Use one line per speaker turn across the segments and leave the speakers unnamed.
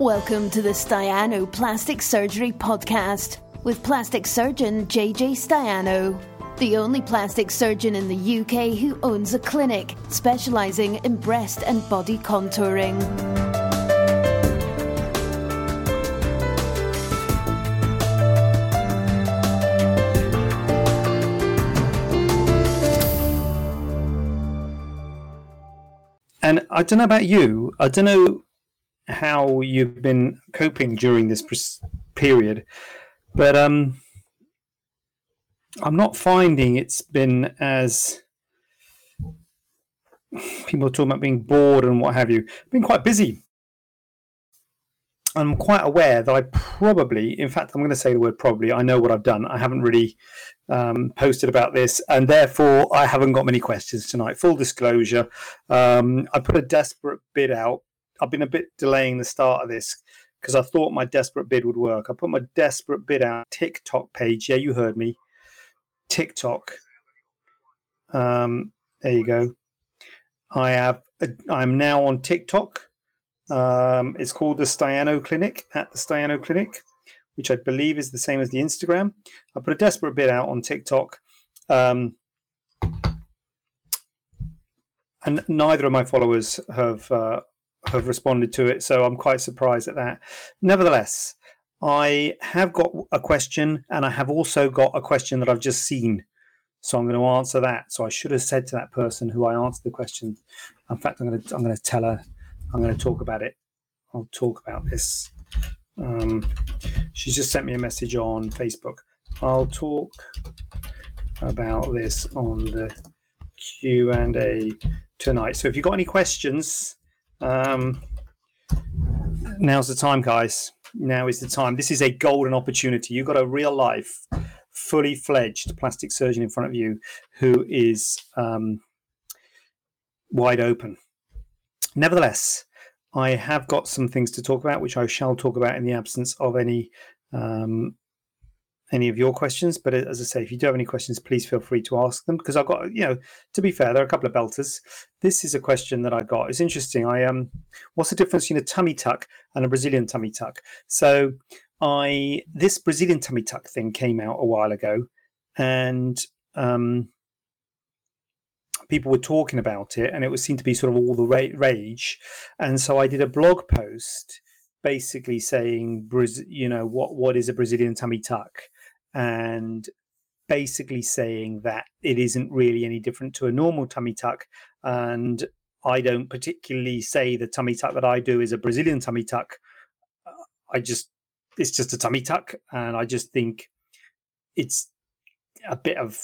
Welcome to the Staiano Plastic Surgery Podcast with plastic surgeon JJ Staiano, the only plastic surgeon in the UK who owns a clinic specialising in breast and body contouring.
And I don't know about you. I don't know how you've been coping during this period, but um, I'm not finding it's been as people are talking about being bored and what have you. I've been quite busy. I'm quite aware that I probably, in fact, I'm going to say the word probably. I know what I've done. I haven't really um, posted about this, and therefore I haven't got many questions tonight. Full disclosure, um, I put a desperate bid out I've been a bit delaying the start of this because I thought my desperate bid would work. I put my desperate bid out TikTok page. Yeah, you heard me. TikTok. Um, there you go. I have. I'm now on TikTok. Um, it's called the Staiano Clinic at the Staiano Clinic, which I believe is the same as the Instagram. I put a desperate bid out on TikTok. Um, and neither of my followers have uh, have responded to it, so I'm quite surprised at that. Nevertheless, I have got a question, and I have also got a question that I've just seen. So I'm going to answer that. So I should have said to that person who I answered the question. In fact, I'm going to I'm going to tell her. I'm going to talk about it. I'll talk about this. Um, she's just sent me a message on Facebook. I'll talk about this on the Q and A tonight. So if you've got any questions, um, now's the time, guys. Now is the time. This is a golden opportunity. You've got a real life, fully fledged plastic surgeon in front of you who is um, wide open. Nevertheless, I have got some things to talk about, which I shall talk about in the absence of any um, any of your questions. But as I say, if you do have any questions, please feel free to ask them because I've got, you know, to be fair, there are a couple of belters. This is a question that I got. It's interesting. I um, what's the difference between a tummy tuck and a Brazilian tummy tuck? So I this Brazilian tummy tuck thing came out a while ago, and um, people were talking about it, and it was seemed to be sort of all the rage. And so I did a blog post basically saying, you know, what what is a Brazilian tummy tuck? And basically saying that it isn't really any different to a normal tummy tuck. And I don't particularly say the tummy tuck that I do is a Brazilian tummy tuck. I just, it's just a tummy tuck. And I just think it's a bit of,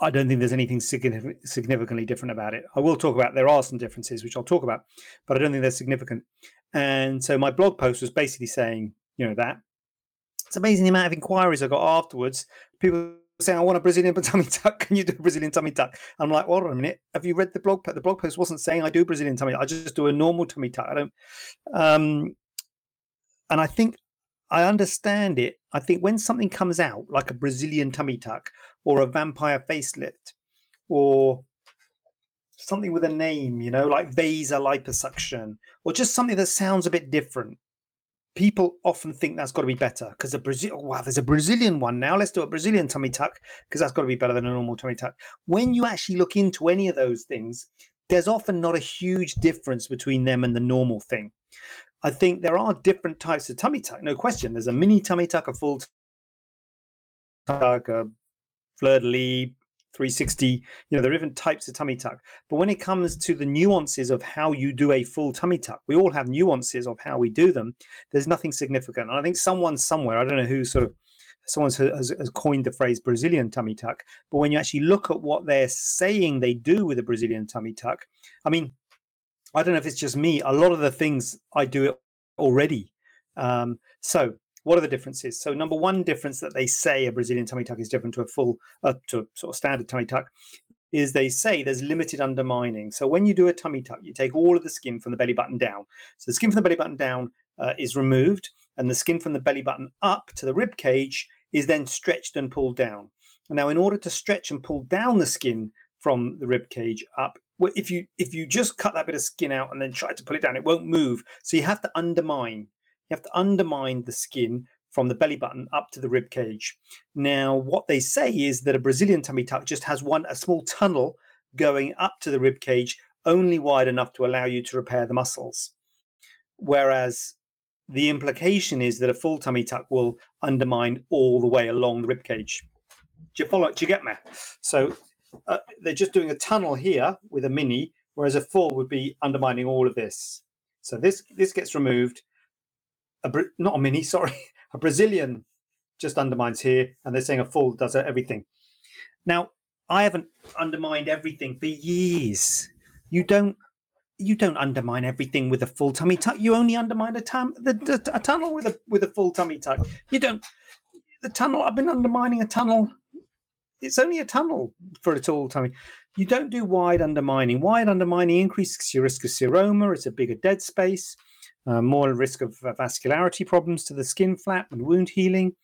I don't think there's anything significantly different about it. I will talk about, there are some differences, which I'll talk about, but I don't think they're significant. And so my blog post was basically saying, you know, that it's amazing the amount of inquiries I got afterwards. People saying, I want a Brazilian tummy tuck. Can you do a Brazilian tummy tuck? I'm like, hold on a minute. Have you read the blog post? The blog post wasn't saying I do Brazilian tummy. I just do a normal tummy tuck. I don't. Um, and I think I understand it. I think when something comes out like a Brazilian tummy tuck or a vampire facelift or something with a name, you know, like Vaser liposuction or just something that sounds a bit different, people often think that's got to be better because the Brazil oh, wow there's a Brazilian one now. Let's do a Brazilian tummy tuck because that's got to be better than a normal tummy tuck. When you actually look into any of those things there's often not a huge difference between them and the normal thing. I think there are different types of tummy tuck no question. There's a mini tummy tuck a full tuck a fleur de lis 360 you know there are different types of tummy tuck. But when it comes to the nuances of how you do a full tummy tuck we all have nuances of how we do them. There's nothing significant. And i think someone somewhere i don't know who sort of someone has, has coined the phrase brazilian tummy tuck but when you actually look at what they're saying they do with a brazilian tummy tuck i mean i don't know if it's just me a lot of the things i do it already. Um, so what are the differences? So, number one difference that they say a Brazilian tummy tuck is different to a full, uh, to a sort of standard tummy tuck, is they say there's limited undermining. So, when you do a tummy tuck, you take all of the skin from the belly button down. So, the skin from the belly button down uh, is removed, and the skin from the belly button up to the rib cage is then stretched and pulled down. Now, in order to stretch and pull down the skin from the rib cage up, if you if you just cut that bit of skin out and then try to pull it down, it won't move. So you have to undermine. You have to undermine the skin from the belly button up to the rib cage. Now, what they say is that a Brazilian tummy tuck just has one a small tunnel going up to the rib cage, only wide enough to allow you to repair the muscles. Whereas the implication is that a full tummy tuck will undermine all the way along the rib cage. Do you follow? Do you get me? So uh, they're just doing a tunnel here with a mini, whereas a full would be undermining all of this. So this this gets removed. A, not a mini, sorry, a Brazilian just undermines here, and they're saying a full does everything. Now, I haven't undermined everything for years. You don't you don't undermine everything with a full tummy tuck. You only undermine a, tam- the, a tunnel with a with a full tummy tuck. You don't the tunnel. I've been undermining a tunnel it's only a tunnel for a tall tummy. You don't do wide undermining. Wide undermining increases your risk of seroma. It's a bigger dead space, uh, more risk of uh, vascularity problems to the skin flap and wound healing.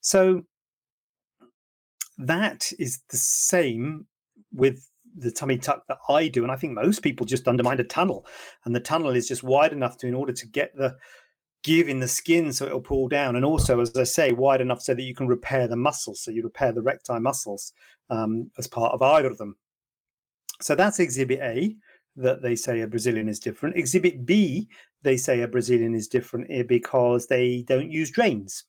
So that is the same with the tummy tuck that I do, and I think most people just undermine a tunnel, and the tunnel is just wide enough to in order to get the give in the skin so it'll pull down and also as i say wide enough so that you can repair the muscles so you repair the recti muscles um, as part of either of them so that's exhibit a that they say a brazilian is different exhibit b they say a brazilian is different eh, because they don't use drains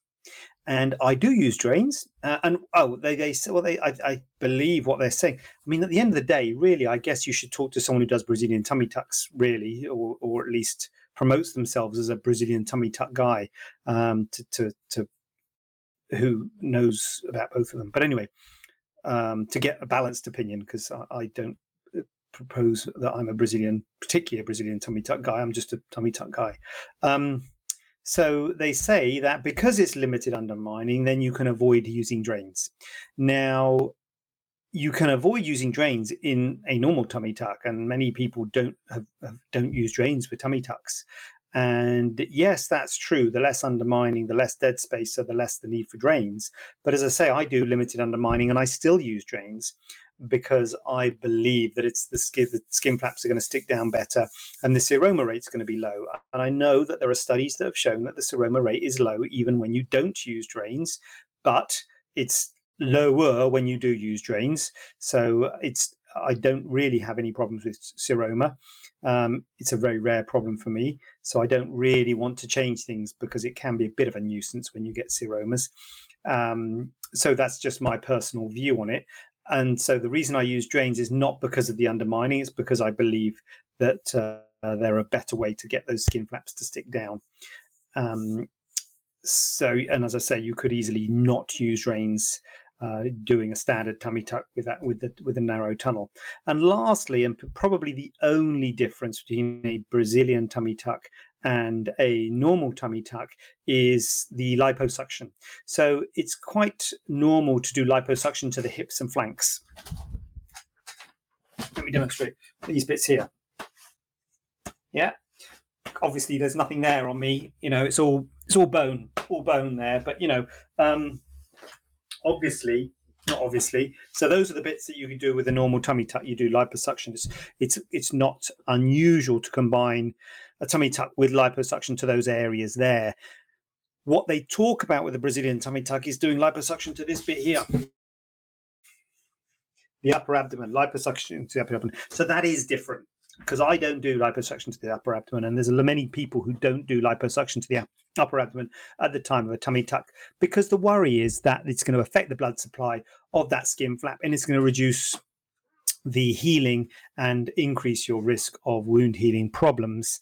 and I do use drains. Uh, and oh, they they say well, they I, I, believe what they're saying. I mean, at the end of the day, really, I guess you should talk to someone who does Brazilian tummy tucks, really, or or at least promotes themselves as a Brazilian tummy tuck guy um, to, to, to who knows about both of them. But anyway, um, to get a balanced opinion, because I, I, don't propose that I'm a Brazilian, particularly a Brazilian tummy tuck guy. I'm just a tummy tuck guy. Um, so they say that because it's limited undermining, then you can avoid using drains. Now, you can avoid using drains in a normal tummy tuck, and many people don't have, don't use drains for tummy tucks. And yes, that's true. The less undermining, the less dead space, so the less the need for drains. But as I say, I do limited undermining, and I still use drains because I believe that it's the skin, the skin flaps are going to stick down better, and the seroma rate is going to be low. And I know that there are studies that have shown that the seroma rate is low even when you don't use drains, but it's lower when you do use drains. So it's I don't really have any problems with seroma. Um, it's a very rare problem for me, so I don't really want to change things because it can be a bit of a nuisance when you get seromas. Um, so that's just my personal view on it. And so the reason I use drains is not because of the undermining; it's because I believe that uh, they're a better way to get those skin flaps to stick down. Um, so, and as I say, you could easily not use drains uh, doing a standard tummy tuck with that with the with a narrow tunnel. And lastly, and probably the only difference between a Brazilian tummy tuck and a normal tummy tuck is the liposuction. So it's quite normal to do liposuction to the hips and flanks. Let me demonstrate these bits here. Yeah, obviously there's nothing there on me. You know, it's all it's all bone, all bone there. But you know, um, obviously obviously. So those are the bits that you can do with a normal tummy tuck. You do liposuction. It's it's, it's not unusual to combine a tummy tuck with liposuction to those areas there. What they talk about with the Brazilian tummy tuck is doing liposuction to this bit here. The upper abdomen, liposuction to the upper abdomen. So that is different because I don't do liposuction to the upper abdomen, and there's a many people who don't do liposuction to the upper abdomen at the time of a tummy tuck because the worry is that it's going to affect the blood supply of that skin flap and it's going to reduce the healing and increase your risk of wound healing problems.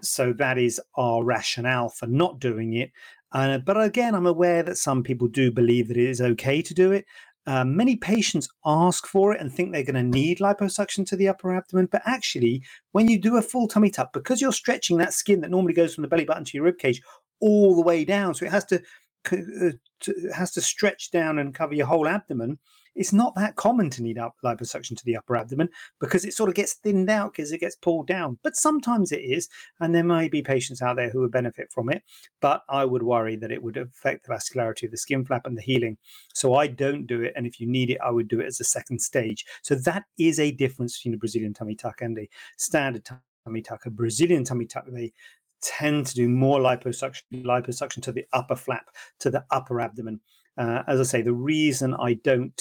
So that is our rationale for not doing it. Uh, but again, I'm aware that some people do believe that it is okay to do it. Um, many patients ask for it and think they're going to need liposuction to the upper abdomen, but actually, when you do a full tummy tuck, because you're stretching that skin that normally goes from the belly button to your rib cage all the way down, so it has to it has to stretch down and cover your whole abdomen. It's not that common to need liposuction to the upper abdomen because it sort of gets thinned out because it gets pulled down. But sometimes it is, and there may be patients out there who would benefit from it. But I would worry that it would affect the vascularity of the skin flap and the healing. So I don't do it. And if you need it, I would do it as a second stage. So that is a difference between a Brazilian tummy tuck and a standard tummy tuck. A Brazilian tummy tuck, they tend to do more liposuction, liposuction to the upper flap, to the upper abdomen. Uh, as I say, the reason I don't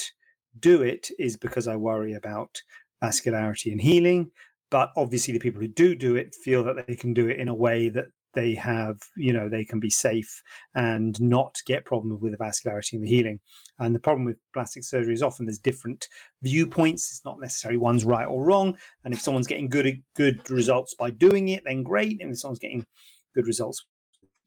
do it is because I worry about vascularity and healing. But obviously, the people who do do it feel that they can do it in a way that they have, you know, they can be safe and not get problems with the vascularity and the healing. And the problem with plastic surgery is often there's different viewpoints. It's not necessarily one's right or wrong. And if someone's getting good good results by doing it, then great. And if someone's getting good results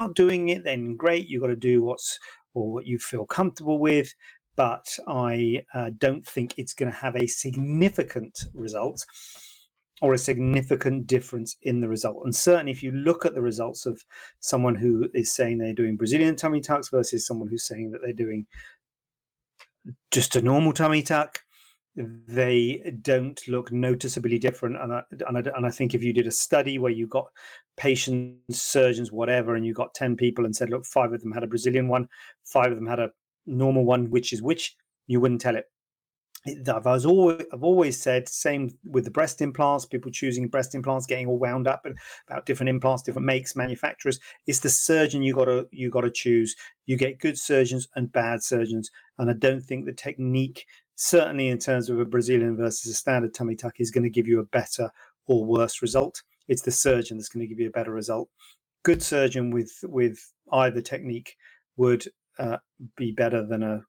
not doing it, then great. You've got to do what's or what you feel comfortable with. But I uh, don't think it's going to have a significant result or a significant difference in the result. And certainly, if you look at the results of someone who is saying they're doing Brazilian tummy tucks versus someone who's saying that they're doing just a normal tummy tuck, they don't look noticeably different. And I, and, I, and I think if you did a study where you got patients, surgeons, whatever, and you got 10 people and said, look, five of them had a Brazilian one, five of them had a normal one, which is which, you wouldn't tell it. I've always, I've always said same with the breast implants. People choosing breast implants, getting all wound up about different implants, different makes, manufacturers. It's the surgeon you got to you got to choose. You get good surgeons and bad surgeons, and I don't think the technique, certainly in terms of a Brazilian versus a standard tummy tuck, is going to give you a better or worse result. It's the surgeon that's going to give you a better result. Good surgeon with with either technique would uh, be better than a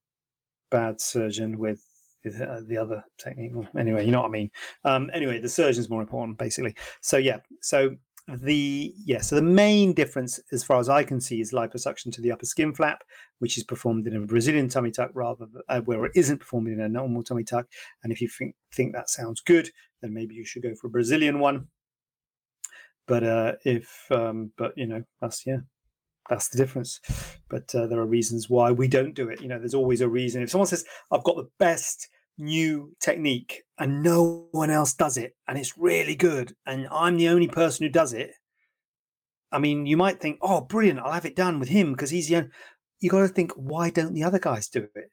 bad surgeon with uh, the other technique. Anyway, you know what I mean. Um, anyway, the surgeon's more important, basically. So yeah, so the yeah, so the main difference, as far as I can see, is liposuction to the upper skin flap, which is performed in a Brazilian tummy tuck rather than uh, where it isn't performed in a normal tummy tuck. And if you think think that sounds good, then maybe you should go for a Brazilian one. But uh, if um, but you know that's yeah that's the difference. But uh, there are reasons why we don't do it. You know, there's always a reason. If someone says, I've got the best new technique and no one else does it and it's really good and I'm the only person who does it, I mean, you might think, oh, brilliant, I'll have it done with him because he's the only. You got to think, why don't the other guys do it?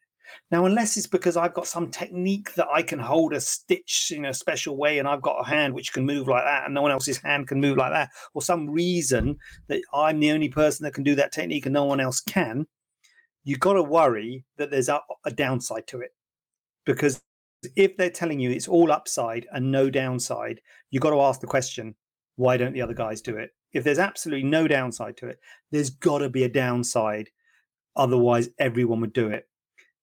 Now, unless it's because I've got some technique that I can hold a stitch in a special way and I've got a hand which can move like that and no one else's hand can move like that, or some reason that I'm the only person that can do that technique and no one else can, you've got to worry that there's a, a downside to it. Because if they're telling you it's all upside and no downside, you've got to ask the question, why don't the other guys do it? If there's absolutely no downside to it, there's got to be a downside. Otherwise, everyone would do it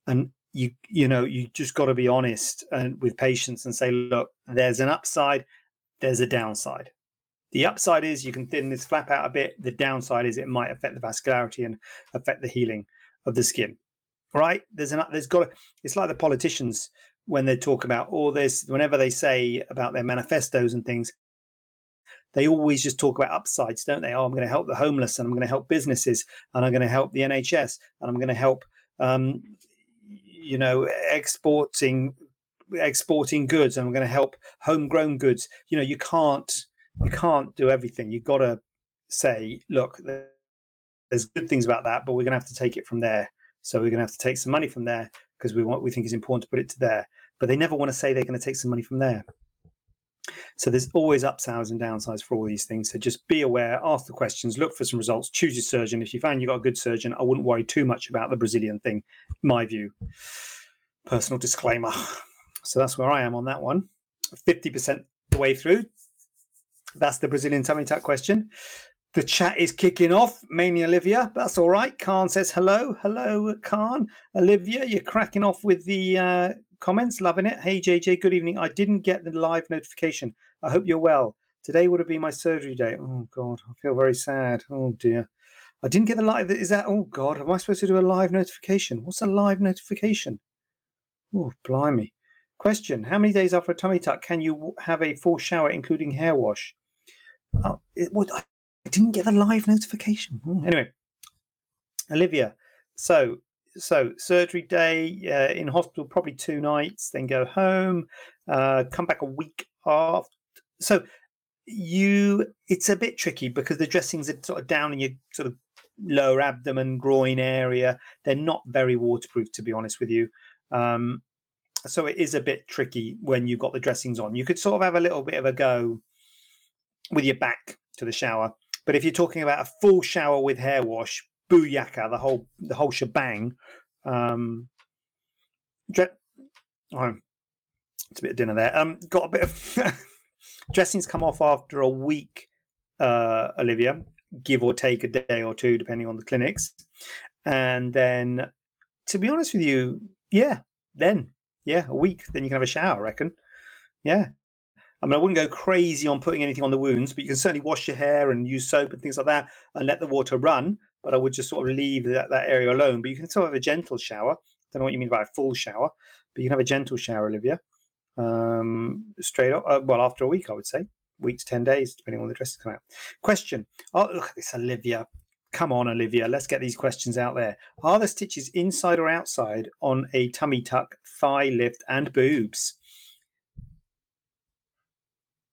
and you you know you just got to be honest and with patients and say look there's an upside there's a downside. The upside is you can thin this flap out a bit. The downside is it might affect the vascularity and affect the healing of the skin right? There's an there's got to, it's like the politicians when they talk about all this whenever they say about their manifestos and things they always just talk about upsides don't they? Oh i'm going to help the homeless and i'm going to help businesses and i'm going to help the nhs and i'm going to help um, you know, exporting exporting goods and we're going to help homegrown goods. You know, you can't you can't do everything. You've got to say, look, there's good things about that, but we're going to have to take it from there. So we're going to have to take some money from there because we want we think it's important to put it to there. But they never want to say they're going to take some money from there. So there's always upsides and downsides for all these things. So just be aware, ask the questions, look for some results, choose your surgeon. If you find you've got a good surgeon, I wouldn't worry too much about the Brazilian thing, my view. Personal disclaimer. So that's where I am on that one. 50% the way through. That's the Brazilian tummy tuck question. The chat is kicking off, mainly Olivia. That's all right. Khan says hello. Hello, Khan. Olivia, you're cracking off with the uh, comments, loving it. Hey, JJ, good evening. I didn't get the live notification. I hope you're well. Today would have been my surgery day. Oh, God, I feel very sad. Oh, dear. I didn't get the live. Is that, oh, God, am I supposed to do a live notification? What's a live notification? Oh, blimey. Question How many days after a tummy tuck can you have a full shower, including hair wash? Oh, it would, I didn't get the live notification. Oh, anyway, Olivia. So so surgery day uh, in hospital, probably two nights, then go home, uh, come back a week after. So you, it's a bit tricky because the dressings are sort of down in your sort of lower abdomen, groin area. They're not very waterproof, to be honest with you. Um, so it is a bit tricky when you've got the dressings on. You could sort of have a little bit of a go with your back to the shower. But if you're talking about a full shower with hair wash, booyaka, the whole the whole shebang. Um, dre- oh, it's a bit of dinner there. Um, got a bit of dressings come off after a week, uh, Olivia, give or take a day or two, depending on the clinics. And then, to be honest with you, yeah, then yeah, a week, then you can have a shower. I reckon. Yeah, I mean, I wouldn't go crazy on putting anything on the wounds, but you can certainly wash your hair and use soap and things like that and let the water run. But I would just sort of leave that, that area alone. But you can still have a gentle shower. Don't know what you mean by a full shower, but you can have a gentle shower, Olivia. Um, straight up, uh, well, after a week, I would say, weeks, 10 days, depending on when the dresses come out. Question. Oh, look at this, Olivia. Come on, Olivia. Let's get these questions out there. Are the stitches inside or outside on a tummy tuck, thigh lift, and boobs?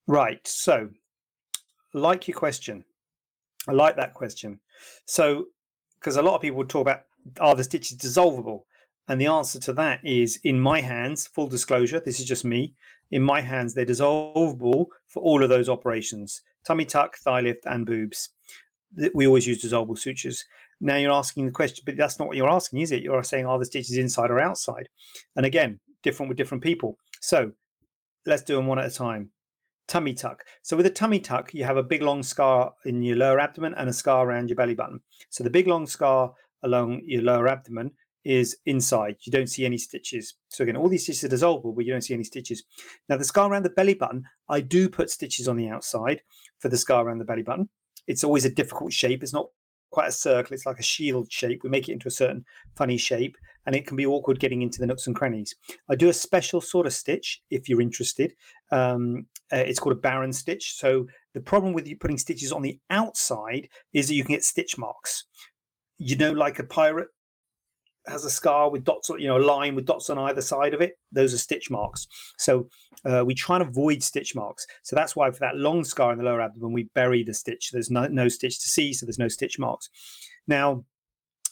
Right. So, like your question. I like that question. So, because a lot of people talk about are the stitches dissolvable? And the answer to that is in my hands, full disclosure, this is just me. In my hands, they're dissolvable for all of those operations tummy tuck, thigh lift, and boobs. We always use dissolvable sutures. Now you're asking the question, but that's not what you're asking, is it? You're saying are the stitches inside or outside? And again, different with different people. So let's do them one at a time tummy tuck. So with a tummy tuck, you have a big long scar in your lower abdomen and a scar around your belly button. So the big long scar along your lower abdomen is inside. You don't see any stitches. So again, all these stitches are dissolvable, but you don't see any stitches. Now the scar around the belly button, I do put stitches on the outside for the scar around the belly button. It's always a difficult shape. It's not quite a circle. It's like a shield shape. We make it into a certain funny shape, and it can be awkward getting into the nooks and crannies. I do a special sort of stitch if you're interested. Um, uh, it's called a Baron stitch. So the problem with you putting stitches on the outside is that you can get stitch marks. You know, like a pirate has a scar with dots, you know, a line with dots on either side of it. Those are stitch marks. So uh, we try and avoid stitch marks. So that's why for that long scar in the lower abdomen, we bury the stitch. There's no, no stitch to see, so there's no stitch marks. Now,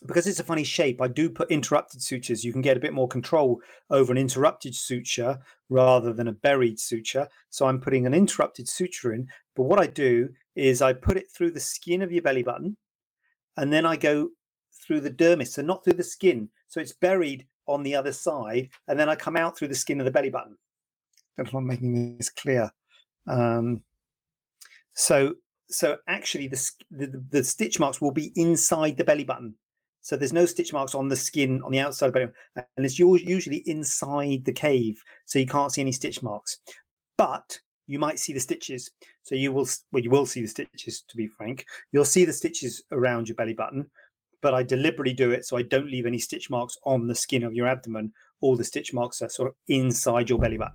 because it's a funny shape, I do put interrupted sutures. You can get a bit more control over an interrupted suture rather than a buried suture. So I'm putting an interrupted suture in. But what I do is I put it through the skin of your belly button and then I go through the dermis, so not through the skin. So it's buried on the other side, and then I come out through the skin of the belly button. I don't know if I'm making this clear. Um, so, so actually, the, the, the stitch marks will be inside the belly button. So there's no stitch marks on the skin on the outside of the button, and it's usually inside the cave, so you can't see any stitch marks. But you might see the stitches. So you will, well, you will see the stitches. To be frank, you'll see the stitches around your belly button but I deliberately do it so I don't leave any stitch marks on the skin of your abdomen. All the stitch marks are sort of inside your belly button.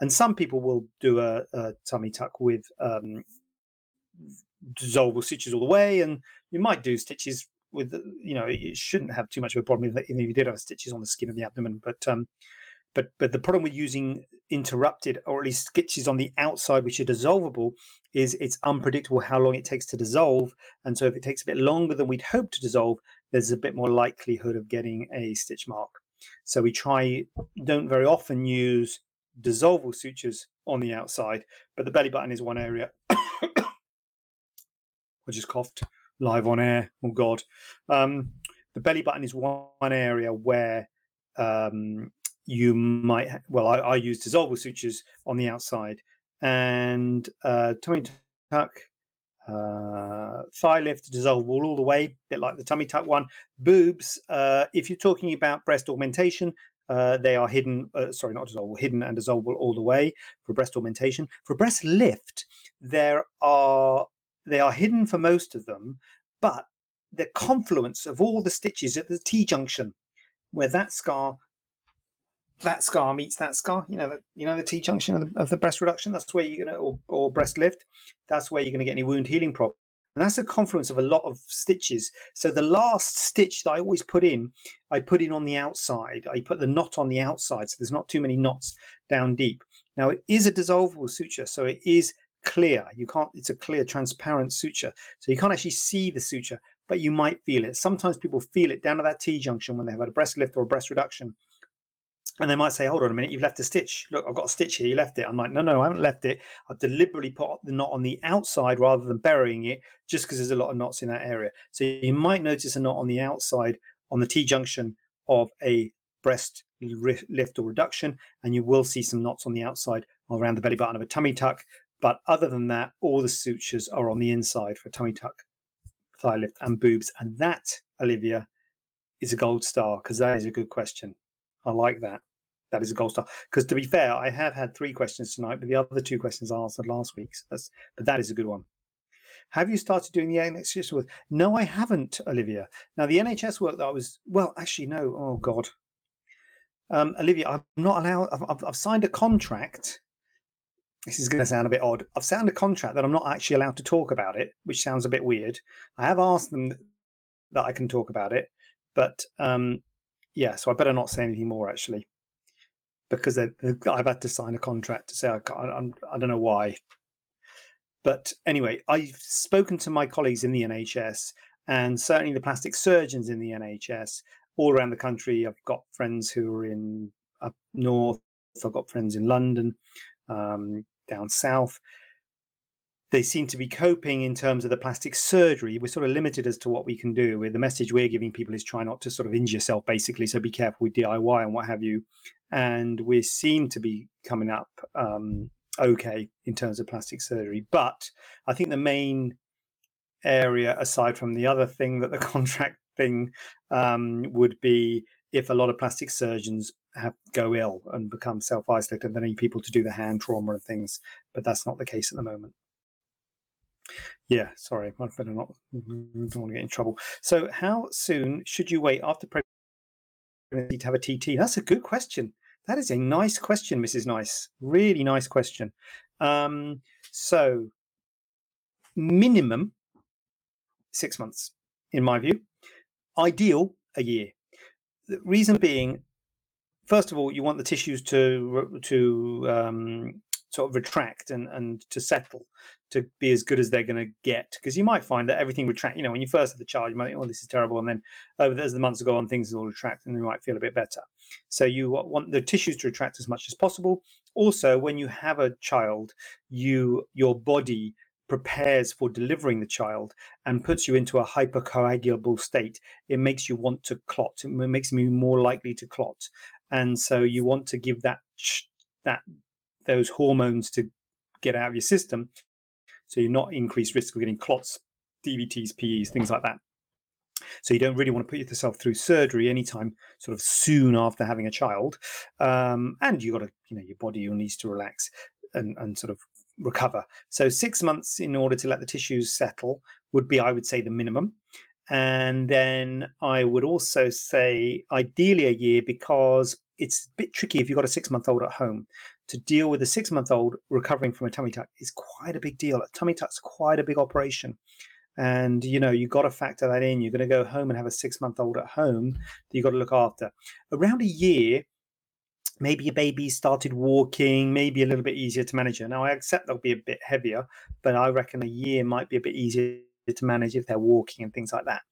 And some people will do a, a tummy tuck with um, dissolvable stitches all the way, and you might do stitches with, you know, it shouldn't have too much of a problem if you did have stitches on the skin of the abdomen. But um, but but the problem with using interrupted or at least stitches on the outside which are dissolvable is it's unpredictable how long it takes to dissolve and so if it takes a bit longer than we'd hope to dissolve there's a bit more likelihood of getting a stitch mark so we try don't very often use dissolvable sutures on the outside but the belly button is one area i just coughed live on air. Oh god. Um, the belly button is one area where um, you might well I, I use dissolvable sutures on the outside and uh, tummy tuck uh, thigh lift dissolvable all the way a bit like the tummy tuck one. Boobs uh, if you're talking about breast augmentation uh, they are hidden uh, sorry not dissolvable hidden and dissolvable all the way for breast augmentation. For breast lift there are they are hidden for most of them but the confluence of all the stitches at the T junction where that scar that scar meets that scar, you know, the, you know the T junction of the, of the breast reduction. That's where you're gonna or, or breast lift. That's where you're gonna get any wound healing problems. And that's a confluence of a lot of stitches. So the last stitch that I always put in, I put in on the outside. I put the knot on the outside, so there's not too many knots down deep. Now it is a dissolvable suture, so it is clear. You can't. It's a clear, transparent suture, so you can't actually see the suture, but you might feel it. Sometimes people feel it down at that T junction when they've had a breast lift or a breast reduction and they might say, hold on a minute, you've left a stitch. Look, I've got a stitch here, you left it. I'm like, no, no, I haven't left it. I've deliberately put the knot on the outside rather than burying it just because there's a lot of knots in that area. So you might notice a knot on the outside on the T junction of a breast lift or reduction, and you will see some knots on the outside around the belly button of a tummy tuck. But other than that, all the sutures are on the inside for tummy tuck, thigh lift, and boobs. And that, Olivia, is a gold star because that is a good question. I like that that is a gold star. Because to be fair, I have had three questions tonight, but the other two questions I answered last week. So that's, but that is a good one. Have you started doing the NHS work? No, I haven't, Olivia. Now the NHS work that I was well, actually, no. Oh God, um, Olivia, I'm not allowed. I've, I've, I've signed a contract. This is going to sound a bit odd. I've signed a contract that I'm not actually allowed to talk about it, which sounds a bit weird. I have asked them that I can talk about it, but um, yeah, so I better not say anything more actually because I've had to sign a contract to say I, can't, I'm, I don't know why. But anyway, I've spoken to my colleagues in the NHS and certainly the plastic surgeons in the NHS all around the country. I've got friends who are in up north. I've got friends in London, um, down south. They seem to be coping in terms of the plastic surgery. We're sort of limited as to what we can do. The message we're giving people is try not to sort of injure yourself, basically. So be careful with DIY and what have you and we seem to be coming up um, okay in terms of plastic surgery. But I think the main area, aside from the other thing that the contract thing um, would be if a lot of plastic surgeons have go ill and become self-isolated, and they need people to do the hand trauma and things. But that's not the case at the moment. Yeah, sorry, I better not. Don't want to get in trouble. So, how soon should you wait after pregnancy? to have a TT? That's a good question. That is a nice question, Mrs. Nice. Really nice question. Um, so, minimum six months, in my view. Ideal, a year. The reason being, first of all, you want the tissues to to um, sort of retract and, and to settle to be as good as they're going to get because you might find that everything retract you know when you first have the child you might think oh this is terrible and then over as the months go on things will retract and you might feel a bit better. So you want the tissues to retract as much as possible. Also when you have a child you your body prepares for delivering the child and puts you into a hypercoagulable state. It makes you want to clot. It makes you more likely to clot and so you want to give that that those hormones to get out of your system. So you're not increased risk of getting clots, DVTs, PEs, things like that. So you don't really want to put yourself through surgery anytime sort of soon after having a child. Um, and you got to, you know, your body needs to relax and, and sort of recover. So six months in order to let the tissues settle would be, I would say, the minimum. And then I would also say ideally a year because it's a bit tricky if you've got a six month old at home to deal with a six month old recovering from a tummy tuck is quite a big deal. A tummy tuck's quite a big operation. And you know, you've got to factor that in. You're going to go home and have a six month old at home that you've got to look after. Around a year, maybe your baby started walking, maybe a little bit easier to manage. Now, I accept they'll be a bit heavier, but I reckon a year might be a bit easier to manage if they're walking and things like that.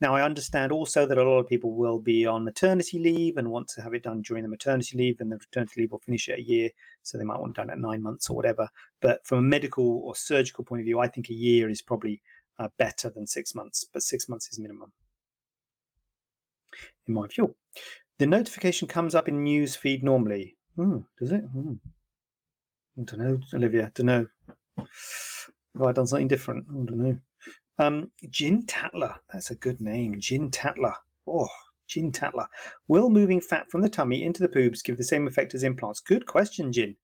Now, I understand also that a lot of people will be on maternity leave and want to have it done during the maternity leave, and the maternity leave will finish at a year. So they might want it done at nine months or whatever. But from a medical or surgical point of view, I think a year is probably uh, better than six months, but six months is minimum, in my view. The notification comes up in news feed normally. Hmm, does it? Hmm. I don't know, Olivia. I don't know. Have I done something different? I don't know. Um, Jin Tatler. That's a good name. Jin Tatler. Oh, Jin Tatler. Will moving fat from the tummy into the pubes give the same effect as implants? Good question, Jin.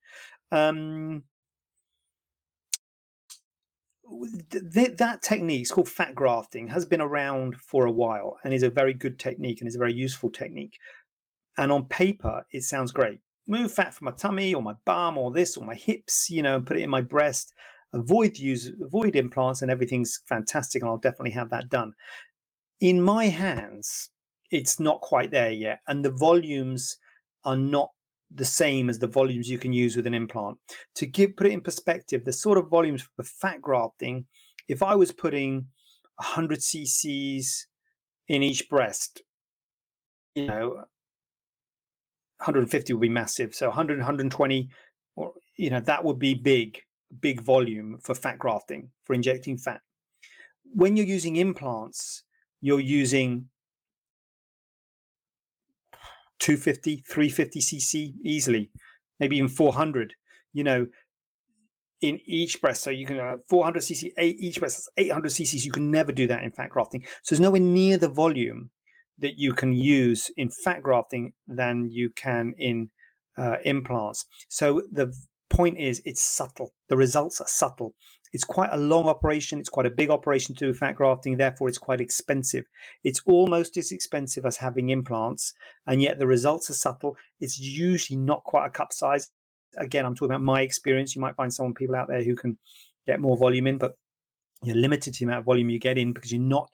Um, th- that technique is called fat grafting has been around for a while and is a very good technique and is a very useful technique and on paper it sounds great move fat from my tummy or my bum or this or my hips you know and put it in my breast avoid use avoid implants and everything's fantastic and I'll definitely have that done. In my hands, it's not quite there yet, and the volumes are not the same as the volumes you can use with an implant. To give put it in perspective, the sort of volumes for fat grafting, if I was putting 100 cc's in each breast, you know, 150 would be massive. So 100, 120, or you know, that would be big, big volume for fat grafting for injecting fat. When you're using implants, you're using 250, 350 cc easily, maybe even 400. You know, in each breast. So you can uh, 400 cc, eight, each breast is 800 cc's. You can never do that in fat grafting. So there's nowhere near the volume that you can use in fat grafting than you can in uh, implants. So the point is, it's subtle. The results are subtle. It's quite a long operation. It's quite a big operation to do fat grafting. Therefore, it's quite expensive. It's almost as expensive as having implants, and yet the results are subtle. It's usually not quite a cup size again, I'm talking about my experience. You might find some people out there who can get more volume in, but you're limited to the amount of volume you get in because you're not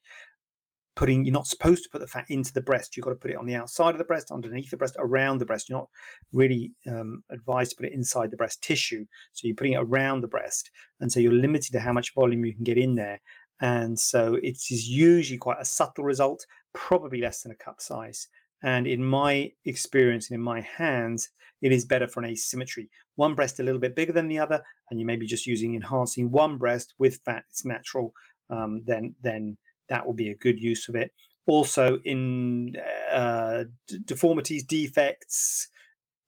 putting you're not supposed to put the fat into the breast. You've got to put it on the outside of the breast underneath the breast around the breast. You're not really um, advised to put it inside the breast tissue. So you're putting it around the breast and so you're limited to how much volume you can get in there. And so it is usually quite a subtle result probably less than a cup size. And in my experience and in my hands, it is better for an asymmetry. One breast a little bit bigger than the other, and you may be just using enhancing one breast with fat, it's natural, um, then, then that will be a good use of it. Also, in uh, deformities, defects,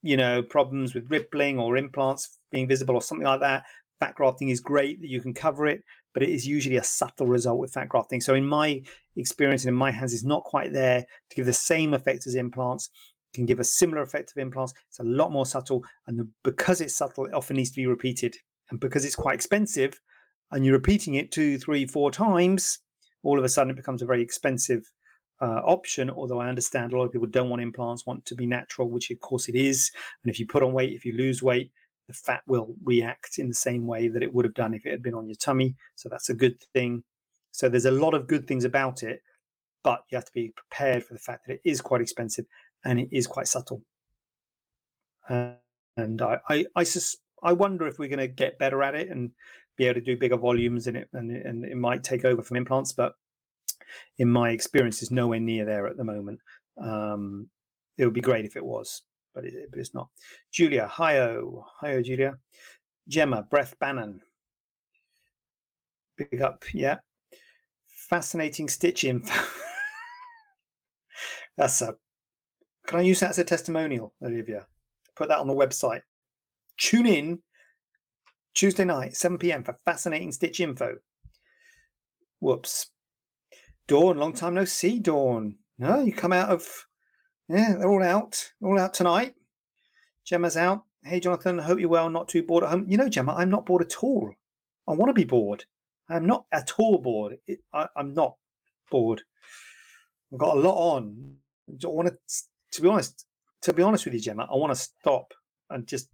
you know, problems with rippling or implants being visible or something like that, fat grafting is great that you can cover it but it is usually a subtle result with fat grafting. So in my experience and in my hands, it's not quite there to give the same effect as implants. Can give a similar effect of implants. It's a lot more subtle, and because it's subtle, it often needs to be repeated. And because it's quite expensive, and you're repeating it two, three, four times, all of a sudden it becomes a very expensive uh, option. Although I understand a lot of people don't want implants, want to be natural, which of course it is. And if you put on weight, if you lose weight, the fat will react in the same way that it would have done if it had been on your tummy. So that's a good thing. So there's a lot of good things about it, but you have to be prepared for the fact that it is quite expensive and it is quite subtle. Uh, and I, I, I, sus- I wonder if we're going to get better at it and be able to do bigger volumes in it, and, and it might take over from implants. But in my experience, is nowhere near there at the moment. Um, it would be great if it was but, it, but it's not. Julia, hi-o. Hi-o, Julia. Gemma, Breath Bannon. Big up, yeah. Fascinating stitch info. That's a. Can I use that as a testimonial, Olivia? Put that on the website. Tune in Tuesday night, 7 p.m. for fascinating stitch info. Whoops. Dawn, long time no see, Dawn. No, you come out of yeah, they're all out, all out tonight. Gemma's out. Hey, Jonathan, hope you're well. Not too bored at home. You know, Gemma, I'm not bored at all. I want to be bored. I'm not at all bored. It, I, am not bored. I've got a lot on. I want to, to be honest, to be honest with you, Gemma, I want to stop and just,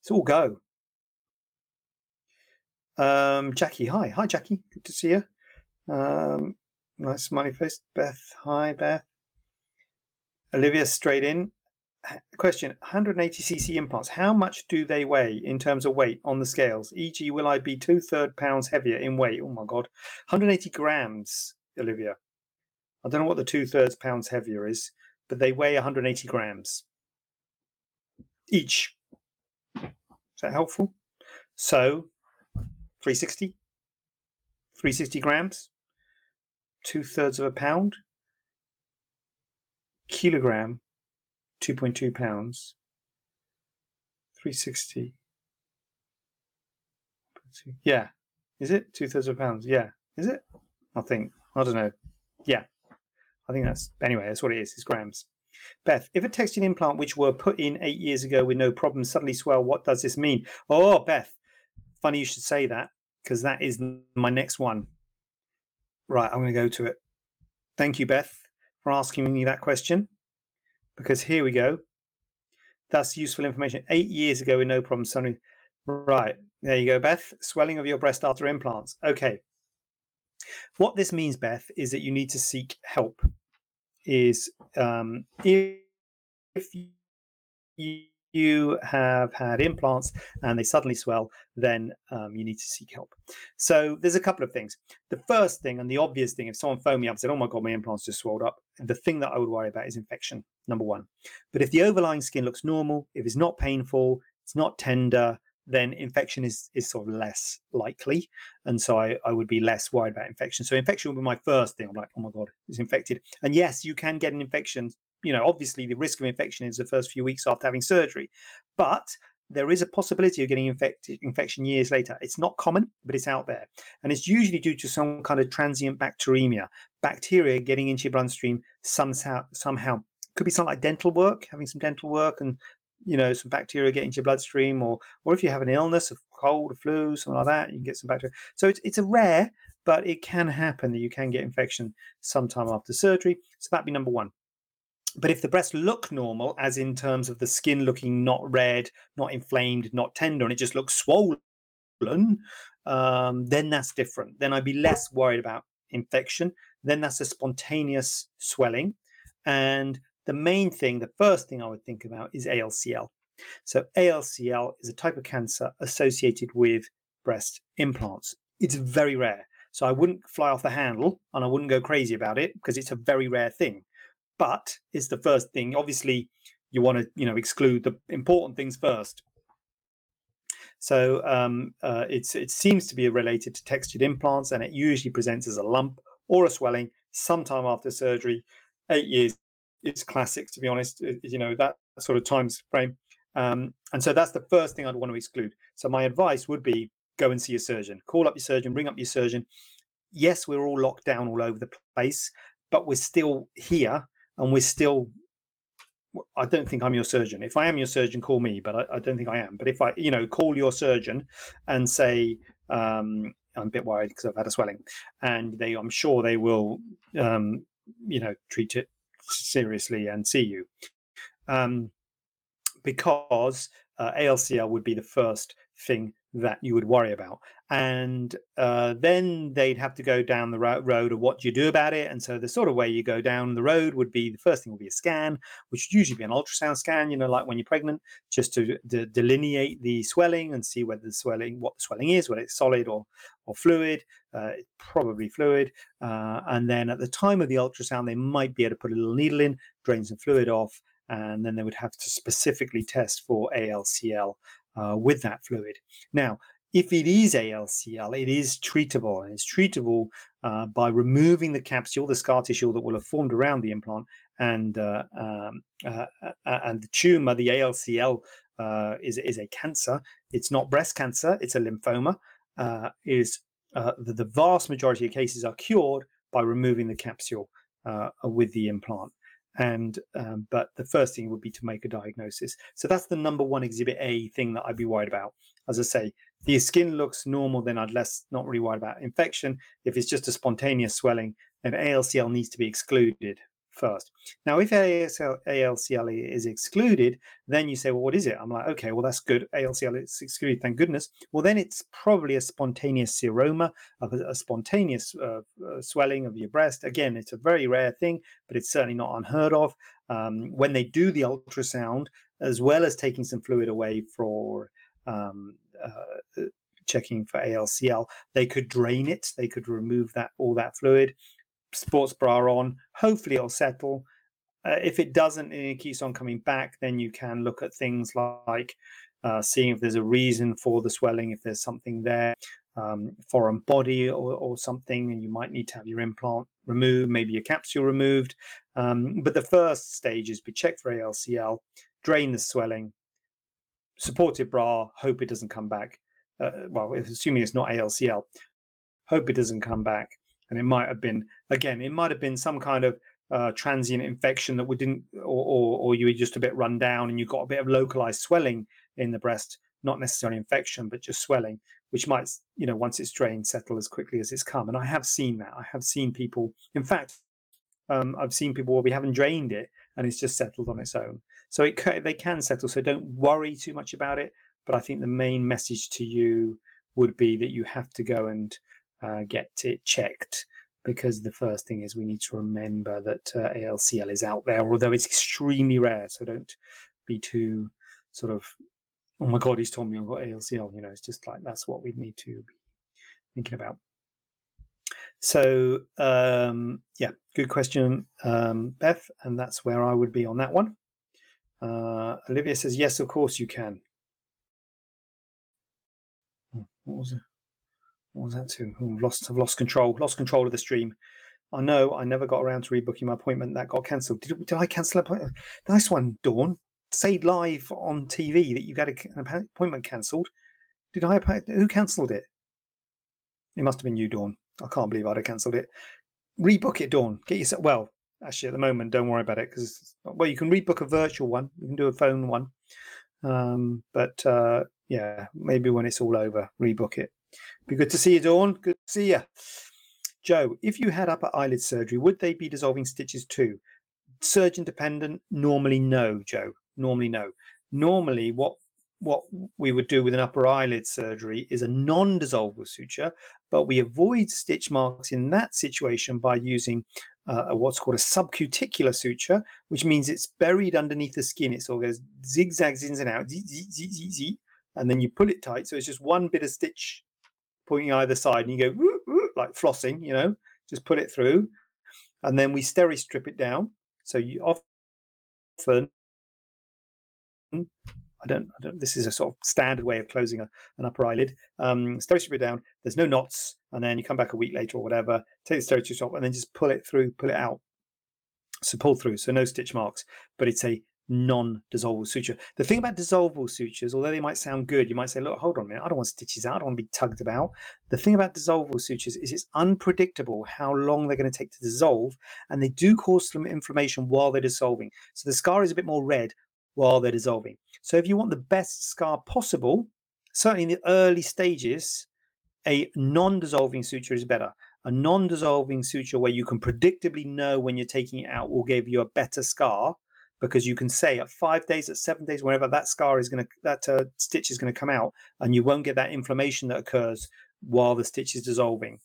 it's all go. Um, Jackie, hi. Hi, Jackie. Good to see you. Um, nice smiley face. Beth, hi, Beth. Olivia straight in. Question 180cc implants. How much do they weigh in terms of weight on the scales? E.g., will I be two third pounds heavier in weight? Oh my God. 180 grams, Olivia. I don't know what the two thirds pounds heavier is, but they weigh 180 grams each. Is that helpful? So 360, 360 grams, two thirds of a pound kilogram, 2.2 pounds, 360. Yeah. Is it? Two thirds of a pound? Yeah. Is it? I think. I don't know. Yeah. I think that's, anyway, that's what it is. It's grams. Beth, if a textured implant which were put in eight years ago with no problem suddenly swell, what does this mean? Oh, Beth, funny you should say that because that is my next one. Right, I'm going to go to it. Thank you, Beth for asking me that question because here we go. That's useful information. Eight years ago with no problem, suddenly, right, There you go, Beth. Swelling of your breast after implants. Okay. What this means, Beth, is that you need to seek help. Is um, if, if you you have had implants and they suddenly swell, then um, you need to seek help. So there's a couple of things. The first thing and the obvious thing, if someone phoned me up and said, "Oh my god, my implants just swelled up," the thing that I would worry about is infection. Number one. But if the overlying skin looks normal, if it's not painful, it's not tender, then infection is is sort of less likely, and so I, I would be less worried about infection. So infection would be my first thing. I'm like, oh my god, it's infected. And yes, you can get an infection you know, obviously the risk of infection is the first few weeks after having surgery, but there is a possibility of getting infected, infection years later. It's not common, but it's out there. And it's usually due to some kind of transient bacteremia, bacteria getting into your bloodstream somehow, somehow. Could be something like dental work, having some dental work and you know some bacteria get into your bloodstream or or if you have an illness a cold a flu something like that you can get some bacteria so it's, it's a rare but it can happen that you can get infection sometime after surgery so that'd be number one but if the breasts look normal, as in terms of the skin looking not red, not inflamed, not tender, and it just looks swollen, um, then that's different. Then I'd be less worried about infection. Then that's a spontaneous swelling. And the main thing, the first thing I would think about is ALCL. So ALCL is a type of cancer associated with breast implants. It's very rare. So I wouldn't fly off the handle and I wouldn't go crazy about it because it's a very rare thing but is the first thing. Obviously, you want to you know exclude the important things first. So um, uh, it's it seems to be related to textured implants, and it usually presents as a lump or a swelling sometime after surgery. Eight years is classic, to be honest. You know that sort of time frame, um, and so that's the first thing I'd want to exclude. So my advice would be go and see a surgeon. Call up your surgeon, bring up your surgeon. Yes, we're all locked down all over the place, but we're still here and we're still I don't think I'm your surgeon. If I am your surgeon, call me, but I, I, don't think I am. But if I, you know, call your surgeon and say, um, I'm a bit worried because I've had a swelling, and they, I'm sure they will, um, you know, treat it seriously and see you, um, because uh, ALCL would be the first thing that you would worry about. And uh, then they'd have to go down the road of what do you do about it. And so the sort of way you go down the road would be the first thing would be a scan, which would usually be an ultrasound scan, you know, like when you're pregnant, just to, delineate the swelling and see whether the swelling, what the swelling is, whether it's solid or or fluid, uh, probably fluid. Uh, and then at the time of the ultrasound, they might be able to put a little needle in, drain some fluid off, and then they would have to specifically test for ALCL uh, with that fluid. Now, if it is ALCL, it is treatable, and it's treatable uh, by removing the capsule, the scar tissue that will have formed around the implant, and uh, um, uh, uh, and the tumor, the ALCL, uh, is is a cancer. It's not breast cancer; it's a lymphoma. is the, the, vast majority of cases are cured by removing the capsule with the implant and um, but the first thing would be to make a diagnosis so that's the number one exhibit a thing that i'd be worried about as i say if your skin looks normal then i'd less not really worried about infection if it's just a spontaneous swelling then alcl needs to be excluded first. Now, if ALCL, ALCL is excluded, then you say, well, what is it? I'm like, okay, well, that's good. ALCL is excluded, thank goodness. Well, then it's probably a spontaneous seroma, a, a spontaneous uh, uh, swelling of your breast. Again, it's a very rare thing, but it's certainly not unheard of. Um, when they do the ultrasound, as well as taking some fluid away for um, uh, checking for ALCL, they could drain it. They could remove that all that fluid sports bra on. Hopefully, it'll settle. Uh, if it doesn't and it keeps on coming back, then you can look at things like uh, seeing if there's a reason for the swelling, if there's something there, um, foreign body or, or, something, and you might need to have your implant removed, maybe your capsule removed. Um, but the first stage is be checked for ALCL, drain the swelling, supported bra, hope it doesn't come back. Uh, well, assuming it's not ALCL, hope it doesn't come back. And it might have been again it might have been some kind of uh, transient infection that we didn't or, or, or you were just a bit run down and you got a bit of localized swelling in the breast not necessarily infection but just swelling which might you know once it's drained settle as quickly as it's come. And i have seen that. I have seen people in fact um, i've seen people where we haven't drained it and it's just settled on its own so it they can settle so don't worry too much about it but I think the main message to you would be that you have to go and uh, get it checked because the first thing is we need to remember that uh, ALCL is out there, although it's extremely rare. So don't be too sort of, oh my God, he's told me I've got ALCL. You know, it's just like that's what we need to be thinking about. So um, yeah, good question, um, Beth, and that's where I would be on that one. Uh, Olivia says yes, of course you can. Hmm, what was it? What was that too? Oh, I've lost, I've lost control, lost control of the stream. I know I never got around to rebooking my appointment. That got cancelled. Did, did I cancel appointment? Nice one, Dawn. Say live on TV that you got an appointment cancelled. Did I? Who cancelled it? It must have been you, Dawn. I can't believe I'd have cancelled it. Rebook it, Dawn. Get yourself. Well, actually, at the moment, don't worry about it because well, you can rebook a virtual one. You can do a phone one. Um, but uh, yeah, maybe when it's all over, rebook it. Be good to see you, Dawn. Good to see you. Joe, if you had upper eyelid surgery, would they be dissolving stitches too? Surgeon dependent? Normally, no, Joe. Normally, no. Normally, what what we would do with an upper eyelid surgery is a non-dissolvable suture, but we avoid stitch marks in that situation by using uh, what's called a subcuticular suture, which means it's buried underneath the skin. It sort of goes zigzags in and out, and then you pull it tight. So it's just one bit of stitch pointing either side, and you go like flossing, you know, just put it through, and then we steri strip it down. So you often, I don't, I don't, this is a sort of standard way of closing a, an upper eyelid. Um, it down. There's no knots, and then you come back a week later or whatever, take the strip off, and then just pull it through, pull it out. So pull through, so no stitch marks, but it's a non-dissolvable suture. The thing about dissolvable sutures, although they might sound good, you might say, look, hold on a minute, I don't want stitches out, I don't want to be tugged about. The thing about dissolvable sutures is it's unpredictable how long they're going to take to dissolve, and they do cause some inflammation while they're dissolving. So the scar is a bit more red while they're dissolving. So if you want the best scar possible, certainly in the early stages, a non-dissolving suture is better. A non-dissolving suture where you can predictably know when you're taking it out will give you a better scar because you can say at five days, at seven days, whenever that scar is going to, that uh, stitch is going to come out, and you won't get that inflammation that occurs while the stitch is dissolving.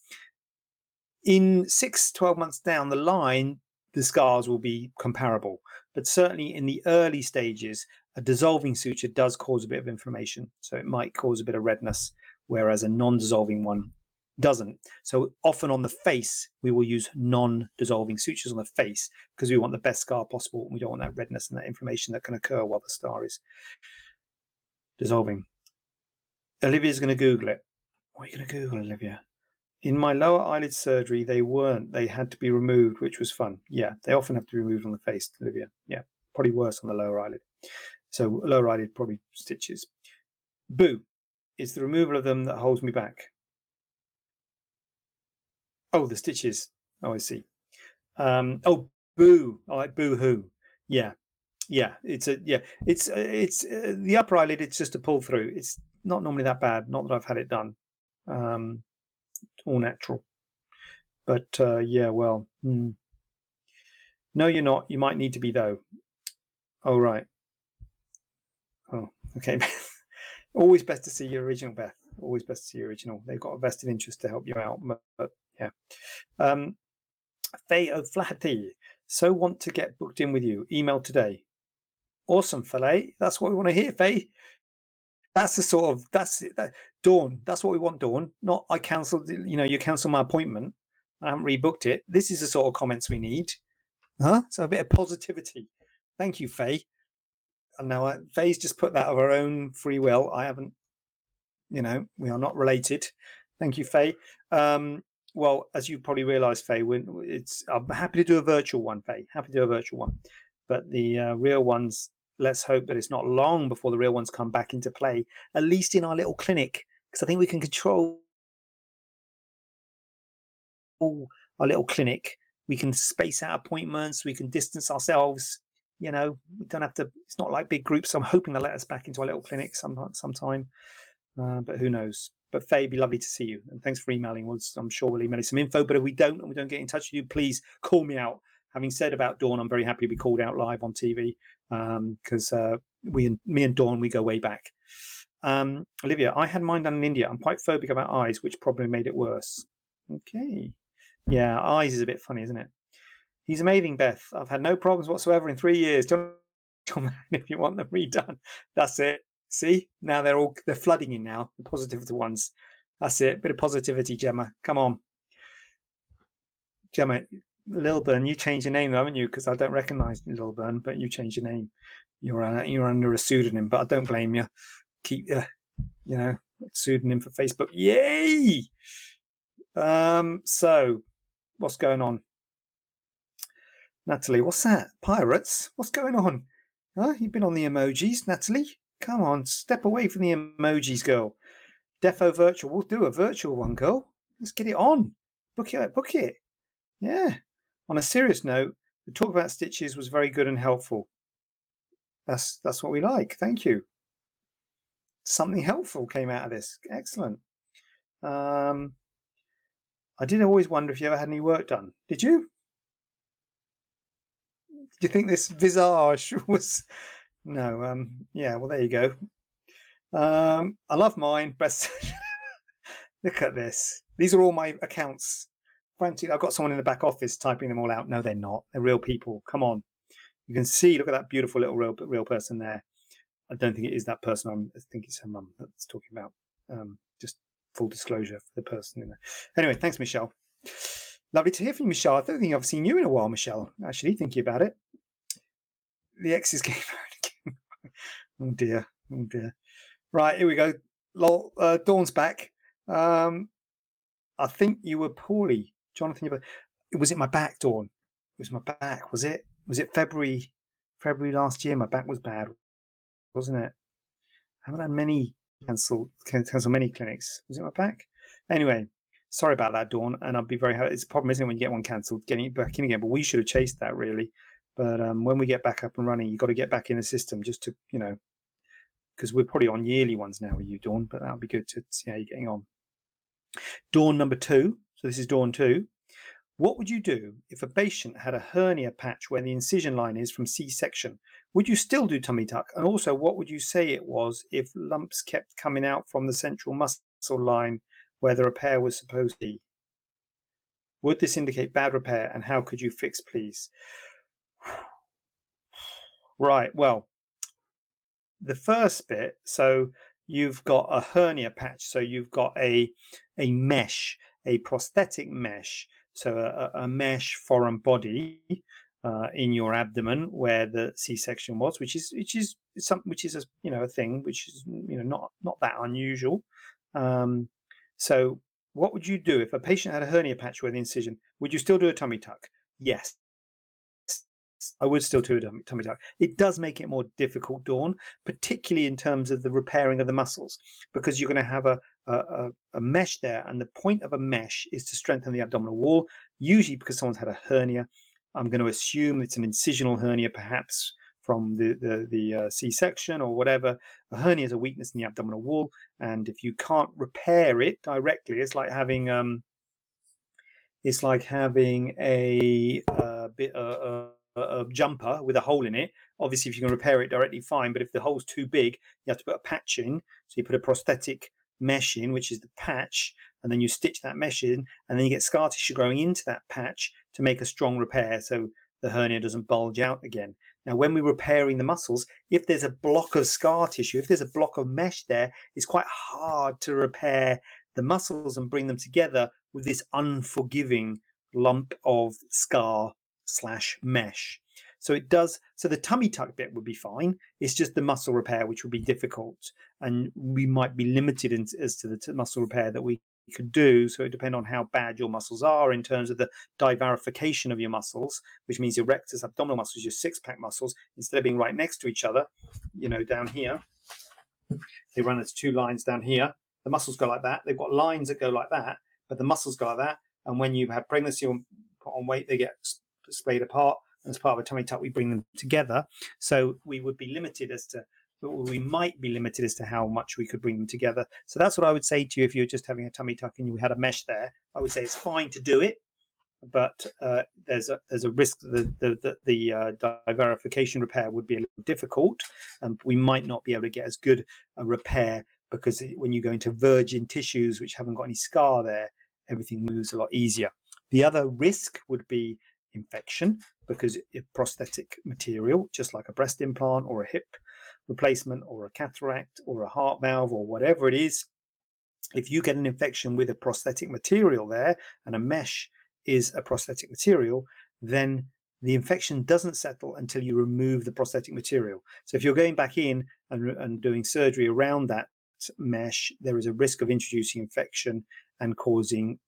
In six, 12 months down the line, the scars will be comparable. But certainly in the early stages, a dissolving suture does cause a bit of inflammation. So it might cause a bit of redness, whereas a non dissolving one doesn't. So often on the face, we will use non-dissolving sutures on the face because we want the best scar possible. And we don't want that redness and that inflammation that can occur while the scar is dissolving. Olivia's going to Google it. What are you going to Google, Olivia? In my lower eyelid surgery, they weren't. They had to be removed, which was fun. Yeah, they often have to be removed on the face, Olivia. Yeah, probably worse on the lower eyelid. So lower eyelid probably stitches. Boo. It's the removal of them that holds me back. Oh, the stitches. Oh, I see. Um, oh, boo. I boo hoo. Yeah, yeah. It's a yeah. It's uh, it's uh, the upper eyelid. It's just a pull through. It's not normally that bad. Not that I've had it done. Um, all natural. But uh, yeah, well, hmm. no, you're not. You might need to be though. Oh right. Oh, okay. Always best to see your original, Beth. Always best to see your original. They've got a vested interest to help you out, but yeah. Um, Faye O'Flaherty. So want to get booked in with you. Email today. Awesome, Faye. That's what we want to hear, Faye. That's the sort of that's it. That, Dawn. That's what we want, Dawn. Not I cancelled. You know, you cancelled my appointment. I haven't rebooked it. This is the sort of comments we need. Huh? So a bit of positivity. Thank you, Faye. And now uh, Faye's just put that of her own free will. I haven't. You know, we are not related. Thank you, Faye. Um, well, as you probably realise, Faye, it's I'm happy to do a virtual one, Faye. Happy to do a virtual one, but the uh, real ones. Let's hope that it's not long before the real ones come back into play. At least in our little clinic, because I think we can control our little clinic. We can space out appointments. We can distance ourselves. You know, we don't have to. It's not like big groups. So I'm hoping they'll let us back into our little clinic some sometime, uh, but who knows? But Faye, it'd be lovely to see you. And thanks for emailing. We'll, I'm sure we'll email you some info. But if we don't and we don't get in touch with you, please call me out. Having said about Dawn, I'm very happy to be called out live on TV because um, uh, we and me and Dawn we go way back. Um, Olivia, I had mine done in India. I'm quite phobic about eyes, which probably made it worse. Okay. Yeah, eyes is a bit funny, isn't it? He's amazing, Beth. I've had no problems whatsoever in three years. John, if you want them redone, that's it. See, now they're all they're flooding in now. The positive ones. That's it. Bit of positivity, Gemma. Come on, Gemma. Lilburn, you changed your name, haven't you? Because I don't recognise Lilburn, but you changed your name. You're uh, you're under a pseudonym, but I don't blame you. Keep uh, you know pseudonym for Facebook. Yay! Um, so what's going on? Natalie, what's that? Pirates? What's going on? Huh? You've been on the emojis, Natalie? Come on, step away from the emojis, girl. Defo virtual. We'll do a virtual one, girl. Let's get it on. Book it. Book it. Yeah. On a serious note, the talk about stitches was very good and helpful. That's that's what we like. Thank you. Something helpful came out of this. Excellent. Um, I did always wonder if you ever had any work done. Did you? Do you think this visage was? No. Um. Yeah. Well, there you go. Um. I love mine. Best. Look at this. These are all my accounts. Frantic. I've got someone in the back office typing them all out. No, they're not. They're real people. Come on. You can see. Look at that beautiful little real real person there. I don't think it is that person. I'm, I think it's her mum that's talking about. Um. Just full disclosure for the person in there. Anyway, thanks, Michelle. Lovely to hear from you, Michelle. I don't think I've seen you in a while, Michelle. Actually, thinking about it. The exes came out again. oh dear. Oh dear. Right, here we go. Lol, uh, Dawn's back. Um, I think you were poorly, Jonathan. It was it my back, Dawn? It was my back. Was it? Was it February? February last year. My back was bad, wasn't it? I haven't had many cancel cancel many clinics. Was it my back? Anyway, sorry about that, Dawn. And I'll be very happy. It's a problem, isn't it, when you get one cancelled, getting it back in again. But we should have chased that really. But um, when we get back up and running, you've got to get back in the system just to, you know, because we're probably on yearly ones now with you, Dawn. But that'll be good to see how you're getting on. Dawn number two. So this is Dawn two. What would you do if a patient had a hernia patch where the incision line is from C section? Would you still do tummy tuck? And also, what would you say it was if lumps kept coming out from the central muscle line where the repair was supposed to be? Would this indicate bad repair and how could you fix, please? Right, well, the first bit, so you've got a hernia patch, so you've got a a mesh, a prosthetic mesh, so a, a mesh foreign body uh, in your abdomen where the C-section was, which is which is something which is a you know a thing which is you know not not that unusual. Um, so what would you do if a patient had a hernia patch where the incision? Would you still do a tummy tuck? Yes. I would still do a tummy tuck. It does make it more difficult, Dawn, particularly in terms of the repairing of the muscles, because you're going to have a, a, a mesh there, and the point of a mesh is to strengthen the abdominal wall. Usually, because someone's had a hernia, I'm going to assume it's an incisional hernia, perhaps from the the, the uh, C-section or whatever. A hernia is a weakness in the abdominal wall, and if you can't repair it directly, it's like having um, it's like having a, a bit a, a, a jumper with a hole in it. Obviously, if you can repair it directly, fine. But if the hole's too big, you have to put a patch in. So you put a prosthetic mesh in, which is the patch, and then you stitch that mesh in, and then you get scar tissue growing into that patch to make a strong repair so the hernia doesn't bulge out again. Now, when we're repairing the muscles, if there's a block of scar tissue, if there's a block of mesh there, it's quite hard to repair the muscles and bring them together with this unforgiving lump of scar slash mesh. So it does. So the tummy tuck bit would be fine. It's just the muscle repair which would be difficult, and we might be limited in, as to the t- muscle repair that we could do. So it depends on how bad your muscles are in terms of the divarification of your muscles, which means your rectus abdominal muscles, your six pack muscles, instead of being right next to each other, you know, down here, they run as two lines down here. The muscles go like that. They've got lines that go like that, but the muscles go like that. And when you have pregnancy or put on weight, they get splayed apart. As part of a tummy tuck, we bring them together. So we would be limited as to we might be limited as to how much we could bring them together. So that's what I would say to you if you're just having a tummy tuck and you had a mesh there. I would say it's fine to do it, but uh, there's a there's a risk that the the, the uh, divarification repair would be a little difficult, and we might not be able to get as good a repair because when you go into virgin tissues which haven't got any scar there, everything moves a lot easier. The other risk would be infection because if prosthetic material, just like a breast implant or a hip replacement or a cataract or a heart valve or whatever it is, if you get an infection with a prosthetic material there and a mesh is a prosthetic material, then the infection doesn't settle until you remove the prosthetic material. So if you're going back in and, and doing surgery around that mesh, there is a risk of introducing infection and causing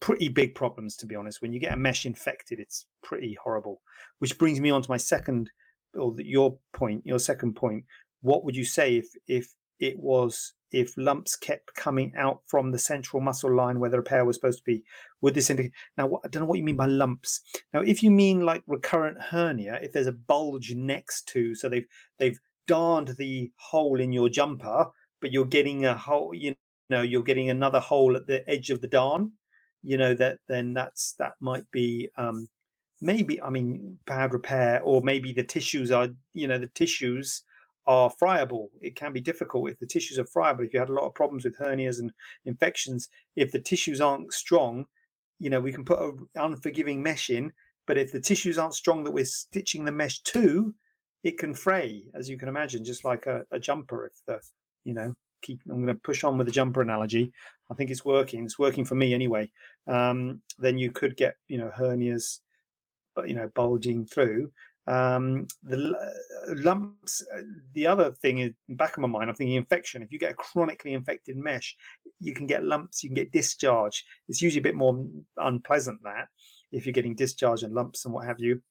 pretty big problems, to be honest. When you get a mesh infected, it's pretty horrible. Which brings me on to my second, or your point, your second point. What would you say if if it was if lumps kept coming out from the central muscle line where the repair was supposed to be? Would this indicate? Now, what, I don't know what you mean by lumps. Now, if you mean like recurrent hernia, if there's a bulge next to, so they've they've darned the hole in your jumper, but you're getting a hole, you know, you're getting another hole at the edge of the darn, you know, that then that's that might be um maybe I mean bad repair, or maybe the tissues are, you know, the tissues are friable. It can be difficult if the tissues are friable. If you had a lot of problems with hernias and infections, if the tissues aren't strong, you know, we can put an unforgiving mesh in, but if the tissues aren't strong that we're stitching the mesh to, it can fray, as you can imagine, just like a, a jumper. If the, you know, keep, I'm going to push on with the jumper analogy. I think it's working. It's working for me anyway. Um, then you could get, you know, hernias, you know, bulging through. Um, the uh, lumps. Uh, the other thing is back of my mind. I'm thinking infection. If you get a chronically infected mesh, you can get lumps. You can get discharge. It's usually a bit more unpleasant that if you're getting discharge and lumps and what have you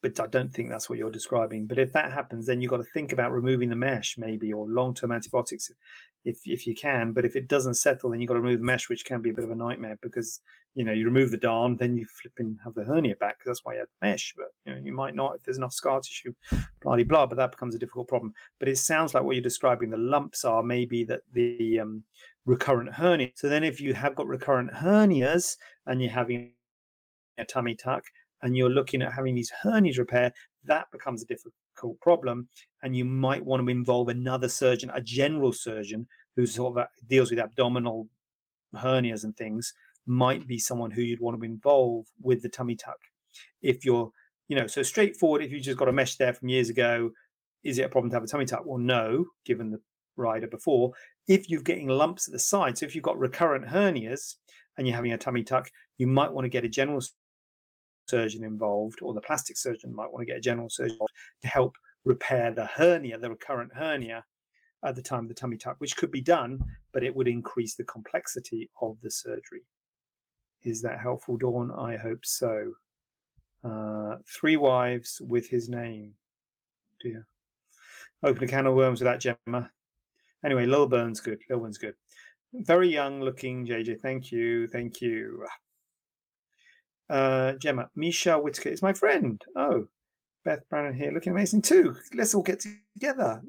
but I don't think that's what you're describing. But if that happens, then you've got to think about removing the mesh, maybe, or long-term antibiotics, if if you can. But if it doesn't settle, then you've got to remove the mesh, which can be a bit of a nightmare because you know you remove the darn, then you flip and have the hernia back. That's why you have mesh. But you know you might not if there's enough scar tissue, blah blah. But that becomes a difficult problem. But it sounds like what you're describing. The lumps are maybe that the um, recurrent hernia. So then, if you have got recurrent hernias and you're having a tummy tuck and you're looking at having these hernias repair, that becomes a difficult problem. And you might want to involve another surgeon, a general surgeon who sort of deals with abdominal hernias and things, might be someone who you'd want to involve with the tummy tuck. If you're, you know, so straightforward, if you just got a mesh there from years ago, is it a problem to have a tummy tuck? Well, no, given the rider before. If you're getting lumps at the side, so if you've got recurrent hernias and you're having a tummy tuck, you might want to get a general surgeon involved, or the plastic surgeon might want to get a general surgeon to help repair the hernia, the recurrent hernia at the time of the tummy tuck, which could be done, but it would increase the complexity of the surgery. Is that helpful, Dawn? I hope so. Uh, three wives with his name. Dear. Open a can of worms with that, Gemma. Anyway, Lilburn's good. Lilburn's good. Very young looking, JJ. Thank you. Thank you. Uh, Gemma, Michelle Whitaker is my friend. Oh, Beth Brannon here, looking amazing too. Let's all get together.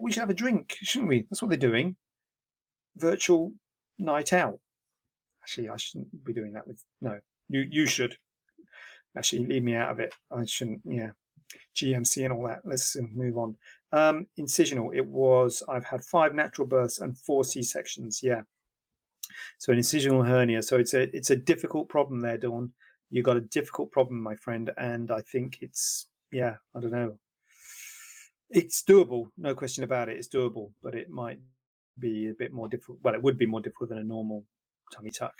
We should have a drink, shouldn't we? That's what they're doing. Virtual night out. Actually, I shouldn't be doing that with. No, you you should. Actually, leave me out of it. I shouldn't. Yeah, GMC and all that. Let's move on. Um, incisional. It was. I've had five natural births and four C sections. Yeah, so an incisional hernia. So it's a it's a difficult problem there, Dawn. You've got a difficult problem, my friend, and I think it's yeah, I don't know. It's doable, no question about it. It's doable, but it might be a bit more difficult. Well, it would be more difficult than a normal tummy tuck.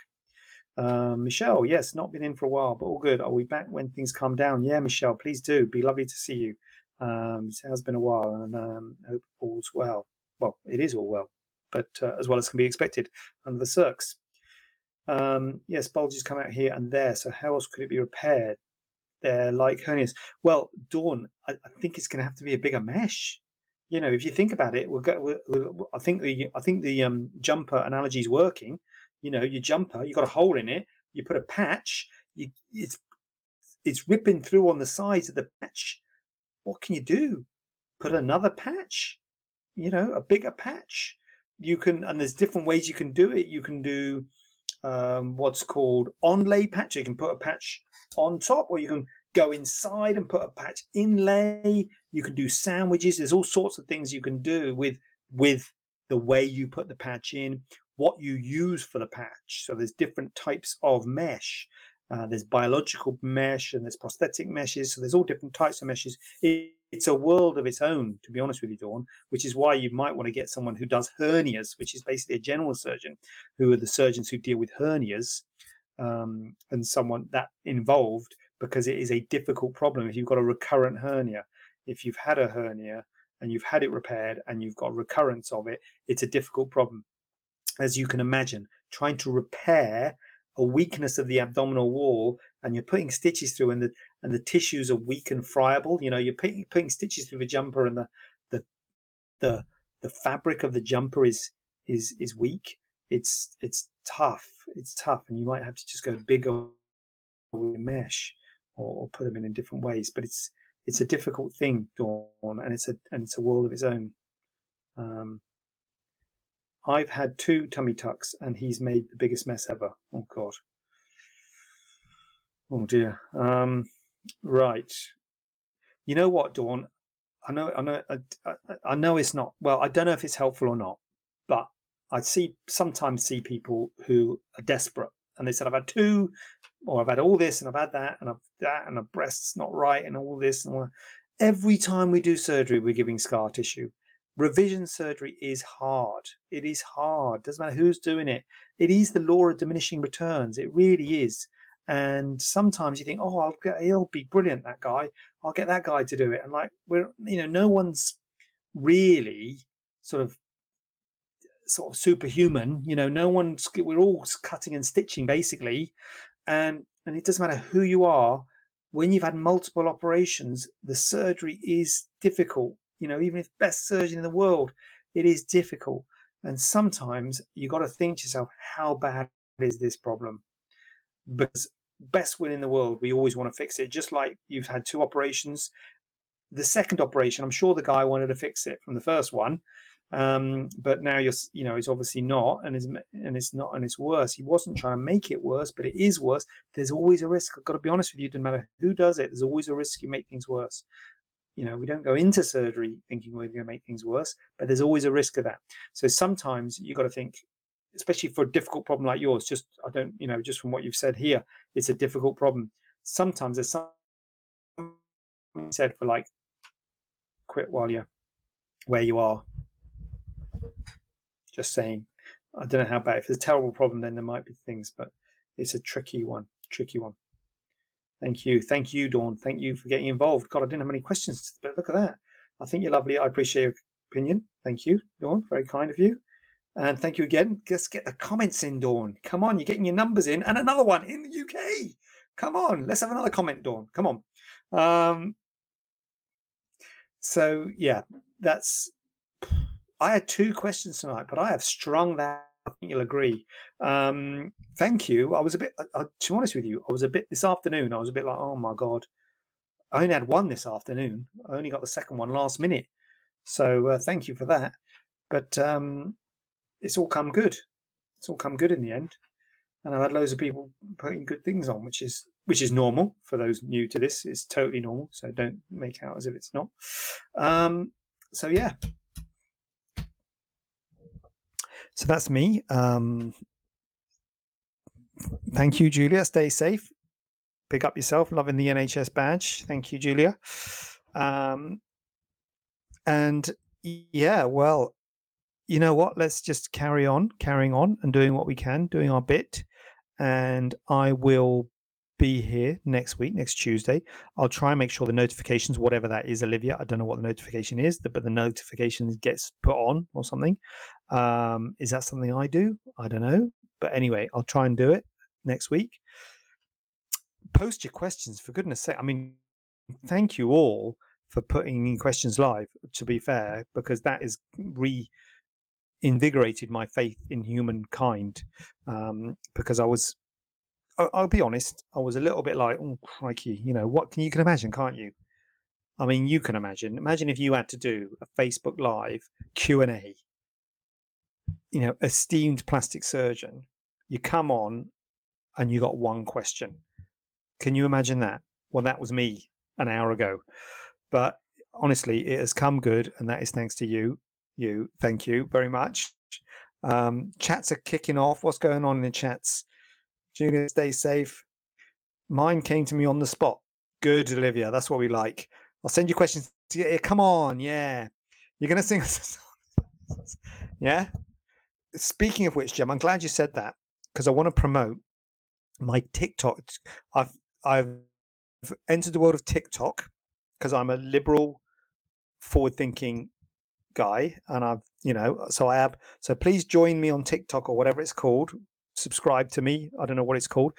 Um, Michelle, yes, not been in for a while, but all good. Are we back when things calm down? Yeah, Michelle, please do. Be lovely to see you. Um, it has been a while, and um, hope all's well. Well, it is all well but uh, as well as can be expected under the circs. Um, yes, bulges come out here and there. So how else could it be repaired? They're like hernias. Well, Dawn, I, I think it's going to have to be a bigger mesh. You know, if you think about it, we'll go. We'll, we'll, I think the I think the um, jumper analogy is working. You know, your jumper, you got a hole in it. You put a patch. You, it's it's ripping through on the sides of the patch. What can you do? Put another patch. You know, a bigger patch you can and there's different ways you can do it you can do um, what's called onlay patch. You can put a patch on top, or you can go inside and put a patch inlay. You can do sandwiches. There's all sorts of things you can do with with the way you put the patch in, what you use for the patch. So there's different types of mesh. Uh, there's biological mesh and there's prosthetic meshes. So there's all different types of meshes. It, it's a world of its own, to be honest with you, Dawn, which is why you might want to get someone who does hernias, which is basically a general surgeon, who are the surgeons who deal with hernias, um, and someone that involved because it is a difficult problem if you've got a recurrent hernia. If you've had a hernia and you've had it repaired and you've got recurrence of it, it's a difficult problem. As you can imagine, trying to repair a weakness of the abdominal wall and you're putting stitches through and the and the tissues are weak and friable you know you're putting, putting stitches through the jumper and the the the the fabric of the jumper is is is weak it's it's tough it's tough and you might have to just go bigger with mesh or, or put them in in different ways but it's it's a difficult thing dawn and it's a and it's a world of its own um I've had two tummy tucks and he's made the biggest mess ever. Oh God. Oh dear. Um, right. You know what, Dawn? I know, I know, I, I, know it's not. Well, I don't know if it's helpful or not, but I see sometimes see people who are desperate and they said, "I've had two, or I've had all this, and I've had that, and I've that, and the breast's not right, and all this." And all every time we do surgery, we're giving scar tissue revision surgery is hard. It is hard. Doesn't matter who's doing it. It is the law of diminishing returns. It really is. And sometimes you think, oh, I'll get, he'll be brilliant. That guy. I'll get that guy to do it. And like we're, you know, no one's really sort of sort of superhuman. You know, no one's. We're all cutting and stitching basically, and and it doesn't matter who you are. When you've had multiple operations, the surgery is difficult you know, even if best surgeon in the world, it is difficult. And sometimes you got to think to yourself, how bad is this problem? Because best will in the world, we always want to fix it. Just like you've had two operations. The second operation, I'm sure the guy wanted to fix it from the first one. Um, but now you're, you know, it's obviously not, and it's and it's not, and it's worse. He wasn't trying to make it worse, but it is worse. There's always a risk. I've got to be honest with you. No matter who does it, there's always a risk you make things worse you know we don't go into surgery thinking we're going to make things worse but there's always a risk of that so sometimes you've got to think especially for a difficult problem like yours just i don't you know just from what you've said here it's a difficult problem sometimes there's some said for like quit while you're where you are just saying i don't know how bad if it's a terrible problem then there might be things but it's a tricky one tricky one Thank you. Thank you, Dawn. Thank you for getting involved. God, I didn't have any questions, but look at that. I think you're lovely. I appreciate your opinion. Thank you, Dawn. Very kind of you. And thank you again. Just get the comments in, Dawn. Come on, you're getting your numbers in. And another one in the UK. Come on, let's have another comment, Dawn. Come on. Um, so, yeah, that's. I had two questions tonight, but I have strung that I think you'll agree. Um, thank you. I was a bit, uh, to be honest with you, I was a bit this afternoon. I was a bit like, oh my god, I only had one this afternoon. I only got the second one last minute. So uh, thank you for that. But um, it's all come good. It's all come good in the end. And I've had loads of people putting good things on, which is which is normal for those new to this. It's totally normal. So don't make out as if it's not. Um, so yeah, so that's me. Um, thank you, Julia. Stay safe. Pick up yourself. Loving the NHS badge. Thank you, Julia. Um, and yeah, well, you know what? Let's just carry on, carrying on, and doing what we can, doing our bit. And I will be here next week, next Tuesday. I'll try and make sure the notifications, whatever that is, Olivia, I don't know what the notification is, but the notification gets put on or something. Um, is that something I do? I don't know. But anyway, I'll try and do it next week. Post your questions, for goodness sake. I mean, thank you all for putting in questions live, to be fair, because that is re invigorated my faith in humankind um, because I was I'll be honest, I was a little bit like, oh crikey, you know, what can you can imagine, can't you? I mean, you can imagine. Imagine if you had to do a Facebook Live Q and A. You know, esteemed plastic surgeon, you come on and you got one question. Can you imagine that? Well, that was me an hour ago. But honestly, it has come good, and that is thanks to you. You, thank you very much. Um, chats are kicking off. What's going on in the chats? Julia, stay safe. Mine came to me on the spot. Good, Olivia. That's what we like. I'll send you questions. Come on. Yeah. You're going to sing us Yeah. Speaking of which, Jim, I'm glad you said that because I want to promote my TikTok. I've I've entered the world of TikTok because I'm a liberal, forward-thinking guy, and I've you know so I have. So please join me on TikTok or whatever it's called. Subscribe to me. I don't know what it's called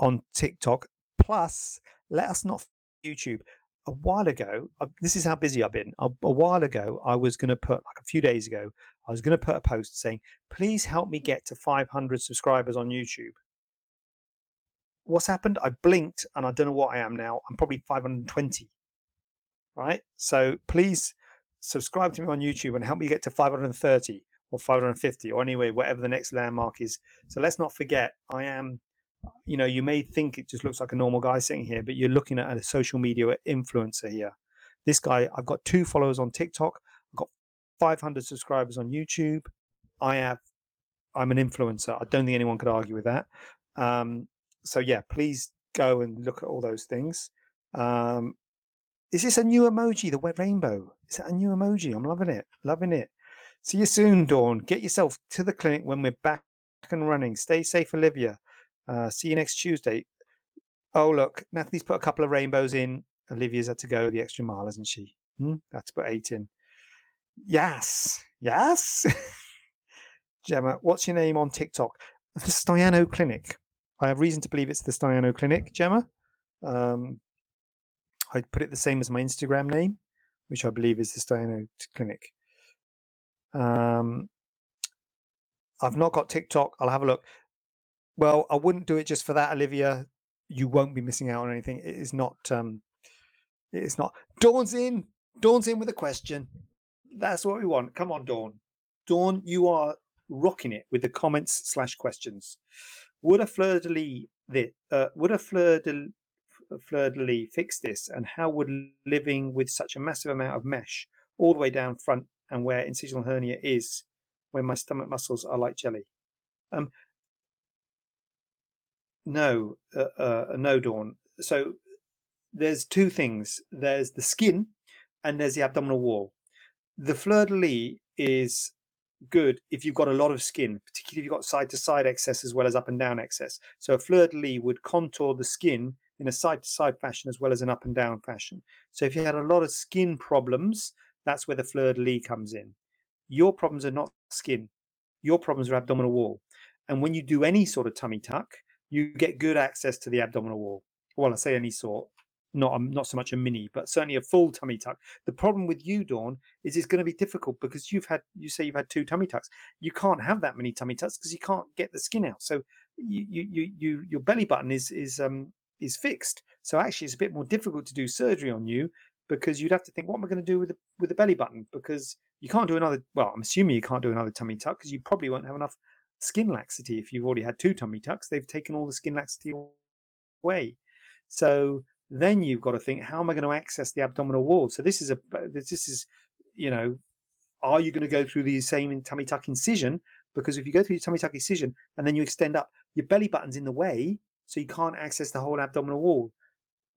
on TikTok. Plus, let us not YouTube. A while ago, uh, this is how busy I've been. A, a while ago, I was going to put like a few days ago, I was going to put a post saying, "Please help me get to 500 subscribers on YouTube." what's happened? I blinked and I don't know what I am now. I'm probably 520. Right. So please subscribe to me on YouTube and help me get to 530 or 550 or anyway, whatever the next landmark is. So let's not forget, I am, you know, you may think it just looks like a normal guy sitting here, but you're looking at a social media influencer here. This guy, I've got two followers on TikTok. I've got 500 subscribers on YouTube. I have, I'm an influencer. I don't think anyone could argue with that. Um, so yeah, please go and look at all those things. Um, is this a new emoji, the wet rainbow? Is that a new emoji? I'm loving it, loving it. See you soon, Dawn. Get yourself to the clinic when we're back and running. Stay safe, Olivia. Uh, see you next Tuesday. Oh, look, Natalie's put a couple of rainbows in. Olivia's had to go the extra mile, hasn't she? Hmm? That's put eight in. Yes, yes. Gemma, what's your name on TikTok? The Staiano Clinic. I have reason to believe it's the Staiano Clinic, Gemma. Um, I put it the same as my Instagram name, which I believe is the Staiano Clinic. Um, I've not got TikTok. I'll have a look. Well, I wouldn't do it just for that, Olivia. You won't be missing out on anything. It is not. Um, it is not. Dawn's in. Dawn's in with a question. That's what we want. Come on, Dawn. Dawn, you are rocking it with the comments slash questions. Would a fleur de lis uh, would a fleur de fleur de lis fix this, and how would living with such a massive amount of mesh all the way down front and where incisional hernia is, when my stomach muscles are like jelly? Um, no, uh, uh, no, Dawn. So there's two things. There's the skin, and there's the abdominal wall. The fleur de lis is good if you've got a lot of skin, particularly if you've got side to side excess as well as up and down excess. So a fleur de lis would contour the skin in a side to side fashion as well as an up and down fashion. So if you had a lot of skin problems, that's where the fleur de lis comes in. Your problems are not skin, your problems are abdominal wall. And when you do any sort of tummy tuck, you get good access to the abdominal wall. Well, I say any sort, not not so much a mini, but certainly a full tummy tuck. The problem with you, Dawn, is it's going to be difficult because you've had you say you've had two tummy tucks. You can't have that many tummy tucks because you can't get the skin out. So you you you your belly button is is um is fixed. So actually, it's a bit more difficult to do surgery on you because you'd have to think, what am I going to do with the with the belly button? Because you can't do another. Well, I'm assuming you can't do another tummy tuck because you probably won't have enough skin laxity if you've already had two tummy tucks. They've taken all the skin laxity away. So then you've got to think, how am I going to access the abdominal wall? So this is a uh, this is, you know, are you going to go through the same tummy tuck incision? Because if you go through your tummy tuck incision and then you extend up, your belly button's in the way, so you can't access the whole abdominal wall.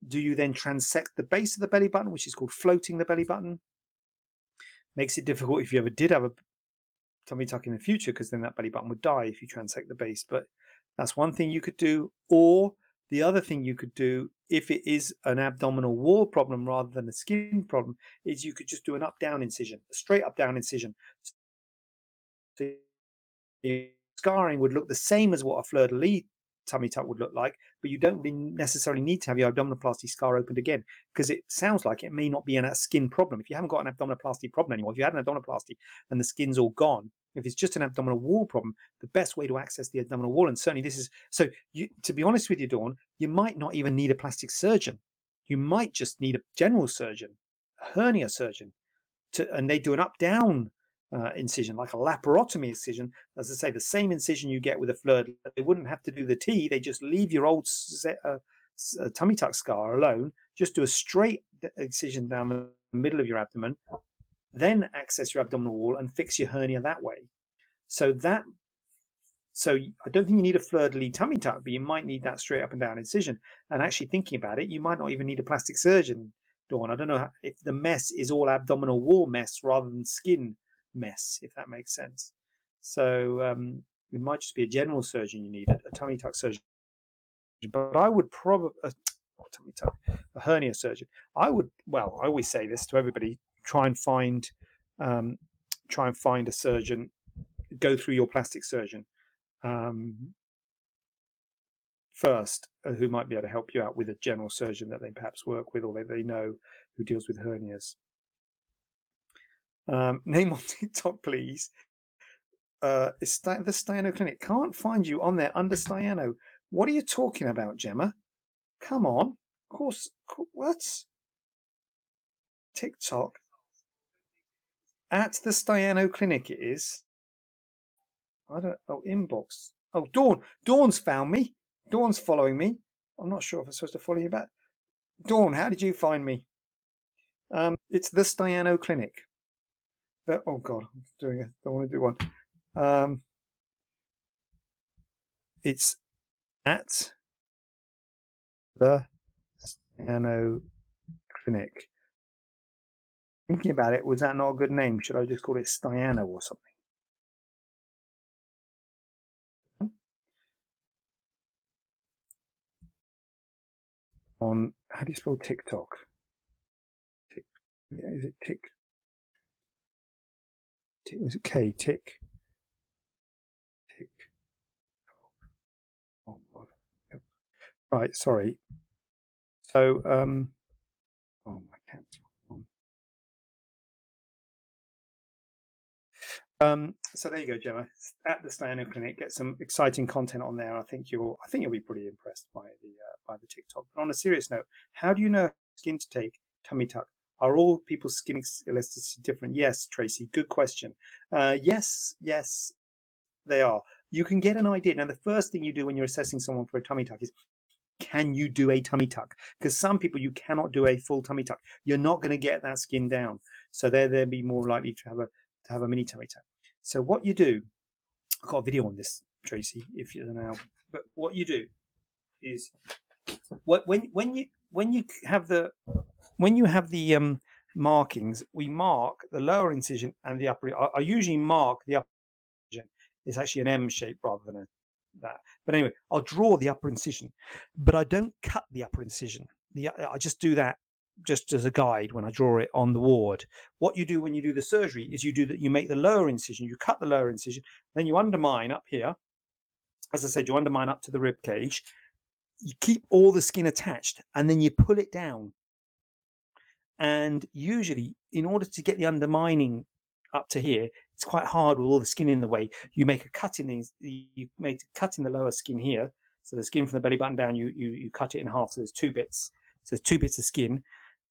Do you then transect the base of the belly button, which is called floating the belly button? Makes it difficult if you ever did have a tummy tuck in the future, because then that belly button would die if you transect the base. But that's one thing you could do. Or the other thing you could do, if it is an abdominal wall problem rather than a skin problem, is you could just do an up down incision, a straight up down incision. Scarring would look the same as what a fleur de lis tummy tuck would look like, but you don't necessarily need to have your abdominoplasty scar opened again because it sounds like it may not be a skin problem. If you haven't got an abdominoplasty problem anymore, if you had an abdominoplasty and the skin's all gone, if it's just an abdominal wall problem, the best way to access the abdominal wall, and certainly this is so. You, to be honest with you, Dawn, you might not even need a plastic surgeon. You might just need a general surgeon, a hernia surgeon, to, and they do an up down uh, incision, like a laparotomy incision. As I say, the same incision you get with a fleur. They wouldn't have to do the T. They just leave your old uh, uh, tummy tuck scar alone. Just do a straight incision down the middle of your abdomen, then access your abdominal wall and fix your hernia that way. So that so I don't think you need a fleur-de-lis tummy tuck, but you might need that straight up and down incision. And actually thinking about it, you might not even need a plastic surgeon, Dawn. I don't know if the mess is all abdominal wall mess rather than skin mess, if that makes sense. So um, it might just be a general surgeon you need, a, tummy tuck surgeon. But I would probably, uh, tummy tuck, a hernia surgeon. I would, well, I always say this to everybody: try and find, um, try and find a surgeon. Go through your plastic surgeon um, first uh, who might be able to help you out with a general surgeon that they perhaps work with or they, they know who deals with hernias. Um, name on TikTok, please. Uh, is the Staiano Clinic. Can't find you on there under Staiano. What are you talking about, Gemma? Come on. Of course. What? TikTok. At the Staiano Clinic, it is. I don't. Oh, inbox. Oh, Dawn. Dawn's found me. Dawn's following me. I'm not sure if I'm supposed to follow you back. Dawn, how did you find me? Um, it's the Staiano Clinic. But, oh God, I'm doing it. I don't want to do one. Um, it's at the Staiano Clinic. Thinking about it, was that not a good name? Should I just call it Staiano or something? on how do you spell TikTok? Tick, yeah, is it tick? Tick is it K? Tick. Tick. Oh, yep. Right, sorry. So, um, oh my cat. Um, so there you go, Gemma. At the Staiano Clinic, get some exciting content on there. I think you'll, I think you'll be pretty impressed by the uh, by the TikTok. But on a serious note, how do you know skin to take tummy tuck? Are all people's skin elasticity different? Yes, Tracy. Good question. Uh, yes, yes, they are. You can get an idea. Now, the first thing you do when you're assessing someone for a tummy tuck is can you do a tummy tuck? Because some people you cannot do a full tummy tuck. You're not going to get that skin down, so they're they'll be more likely to have a to have a mini tummy tuck. So what you do, I've got a video on this, Tracy, if you're now. But what you do is what when when you when you have the when you have the um, markings, we mark the lower incision and the upper. I, I usually mark the upper incision. It's actually an M shape rather than a that. But anyway, I'll draw the upper incision, but I don't cut the upper incision. The I just do that just as a guide when I draw it on the ward. What you do when you do the surgery is you do that you make the lower incision, you cut the lower incision, then you undermine up here. As I said, you undermine up to the rib cage. You keep all the skin attached and then you pull it down. And usually, in order to get the undermining up to here, it's quite hard with all the skin in the way. You make a cut in these, you make a cut in the lower skin here. So the skin from the belly button down, you you you cut it in half. So there's two bits. So there's two bits of skin,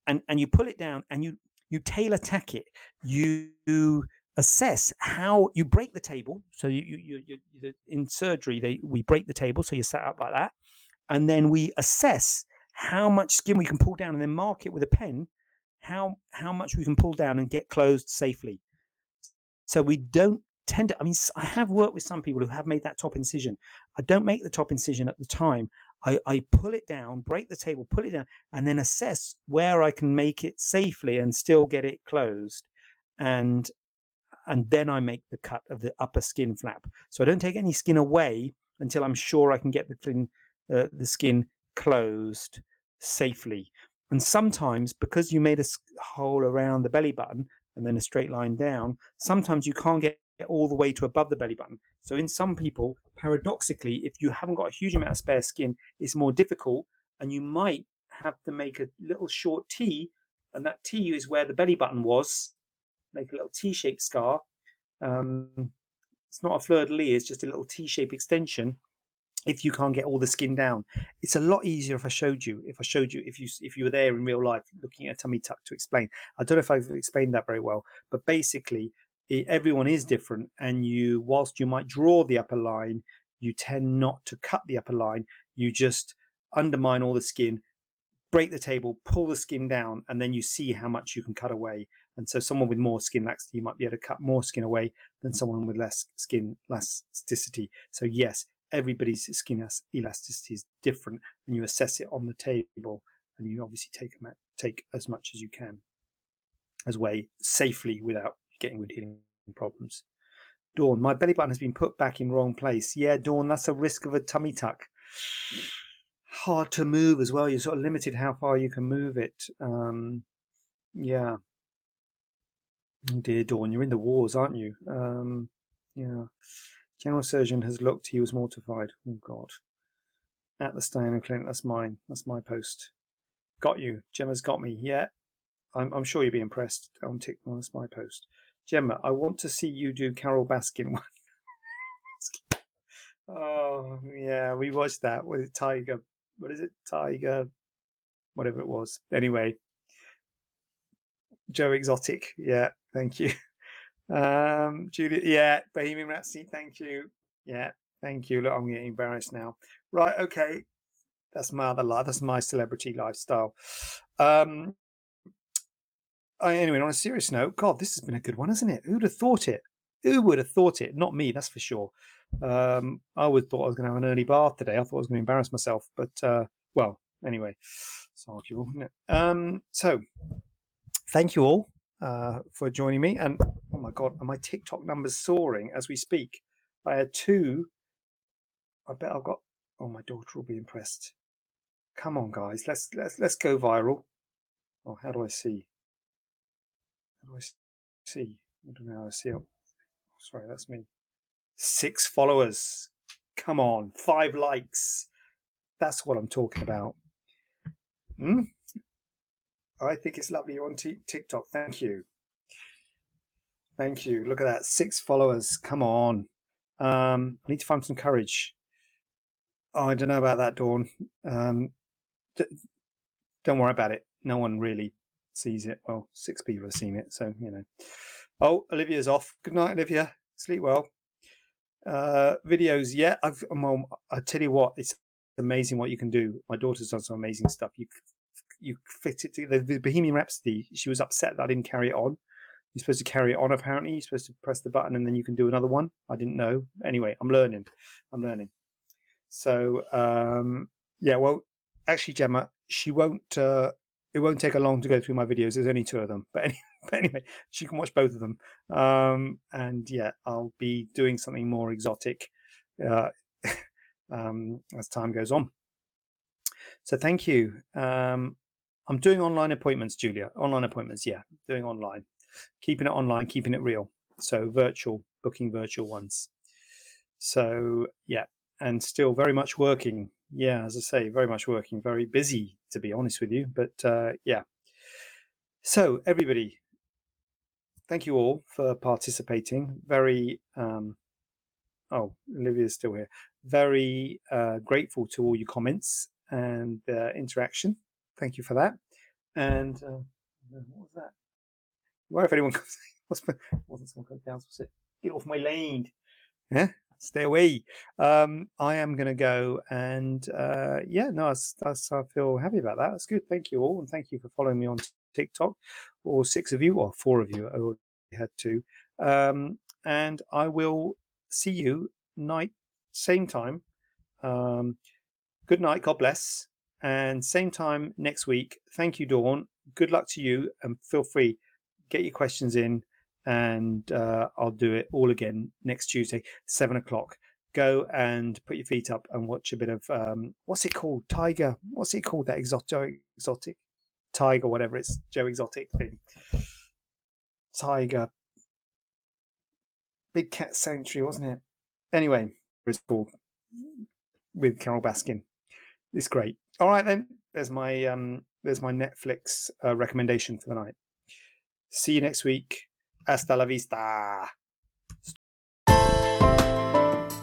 and and you pull it down and you you tailor tack it you assess how you break the table so you, you, you, you in surgery they we break the table so you set up like that and then we assess how much skin we can pull down and then mark it with a pen how how much we can pull down and get closed safely so we don't tend to i mean i have worked with some people who have made that top incision i don't make the top incision at the time I, I pull it down, break the table, pull it down, and then assess where I can make it safely and still get it closed. And and then I make the cut of the upper skin flap. So I don't take any skin away until I'm sure I can get the thin, uh, the skin closed safely. And sometimes, because you made a hole around the belly button and then a straight line down, sometimes you can't get all the way to above the belly button. So in some people, paradoxically, if you haven't got a huge amount of spare skin, it's more difficult, and you might have to make a little short T, and that T is where the belly button was. Make a little T-shaped scar. Um, it's not a fleur de lis; it's just a little T-shaped extension. If you can't get all the skin down, it's a lot easier if I showed you. If I showed you, if you if you were there in real life, looking at a tummy tuck to explain. I don't know if I've explained that very well, but basically, it, everyone is different, and you, whilst you might draw the upper line, you tend not to cut the upper line. You just undermine all the skin, break the table, pull the skin down, and then you see how much you can cut away. And so, someone with more skin laxity, you might be able to cut more skin away than someone with less skin elasticity. So, yes, everybody's skin elasticity is different, and you assess it on the table, and you obviously take take as much as you can as way safely without getting wound healing problems. Dawn, my belly button has been put back in wrong place. Yeah, Dawn, that's a risk of a tummy tuck. Hard to move as well. You're sort of limited how far you can move it. Um, yeah. Oh dear Dawn, you're in the wars, aren't you? Um, yeah. General surgeon has looked. He was mortified. Oh God. At the Staiano Clinic. That's mine. That's my post. Got you. Gemma's got me. Yeah. I'm, I'm sure you'll be impressed on tick. TikTok. That's my post. Gemma, I want to see you do Carole Baskin one. oh yeah, we watched that with Tiger. What is it? Tiger, whatever it was. Anyway, Joe Exotic. Yeah, thank you. Um, Julia. Yeah, Bohemian Rhapsody. Thank you. Yeah, thank you. Look, I'm getting embarrassed now. Right. Okay. That's my other life. That's my celebrity lifestyle. Um, anyway, on a serious note, God, this has been a good one, hasn't it? Who'd have thought it? Who would have thought it? Not me, that's for sure. Um, I would thought I was going to have an early bath today. I thought I was going to embarrass myself, but uh, well, anyway, it's arguable, isn't it? Um, so, thank you all uh, for joining me. And oh my God, are my TikTok numbers soaring as we speak? I had two. I bet I've got. Oh, my daughter will be impressed. Come on, guys, let's let's let's go viral. Oh, how do I see? How do I see? I don't know how I see. Oh, sorry, that's me. Six followers. Come on, five likes. That's what I'm talking about. Hmm? I think it's lovely you're on t- TikTok. Thank you. Thank you. Look at that. Six followers. Come on. Um, I need to find some courage. Oh, I don't know about that, Dawn. Um, d- don't worry about it. No one really sees it. Well, six people have seen it, so you know. Oh, Olivia's off. Good night, Olivia. Sleep well. Uh, videos, yeah. I've well, I tell you what, it's amazing what you can do. My daughter's done some amazing stuff. You you fit it to the Bohemian Rhapsody. She was upset that I didn't carry it on. You're supposed to carry it on. Apparently, you're supposed to press the button and then you can do another one. I didn't know. Anyway, I'm learning. I'm learning. So um, yeah, well, actually, Gemma, she won't. Uh, it won't take her long to go through my videos. There's only two of them, but anyway, but anyway she can watch both of them. Um, and yeah, I'll be doing something more exotic uh, um, as time goes on. So thank you. Um, I'm doing online appointments, Julia. Online appointments, yeah, doing online, keeping it online, keeping it real. So virtual, booking virtual ones. So yeah, and still very much working yeah, as I say, very much working, very busy to be honest with you. But uh, yeah. So everybody, thank you all for participating. Very um, oh, Olivia's still here. Very uh, grateful to all your comments and uh, interaction. Thank you for that. And uh, what was that? Where if anyone comes, wasn't someone coming down? Was it? Get off my lane. Yeah, stay away. Um, I am going to go and uh, yeah, no, that's, that's, I feel happy about that. That's good. Thank you all, and thank you for following me on TikTok. Or six of you, or four of you. I already had two. Um, and I will see you night, same time. Um, good night. God bless. And same time next week. Thank you, Dawn. Good luck to you, and feel free get your questions in and uh, I'll do it all again next Tuesday, seven o'clock. Go and put your feet up and watch a bit of um, what's it called? Tiger. What's it called? That exotic, exotic tiger, whatever it's Joe Exotic thing. Tiger. Big Cat Sanctuary, wasn't it? Anyway, it's with Carole Baskin. It's great. All right then. There's my um. There's my Netflix uh, recommendation for the night. See you next week. Hasta la vista.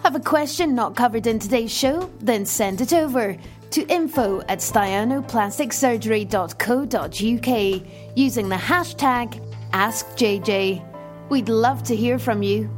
Have a question not covered in today's show? Then send it over to info at staianoplasticsurgery.co.uk using the hashtag AskJJ. We'd love to hear from you.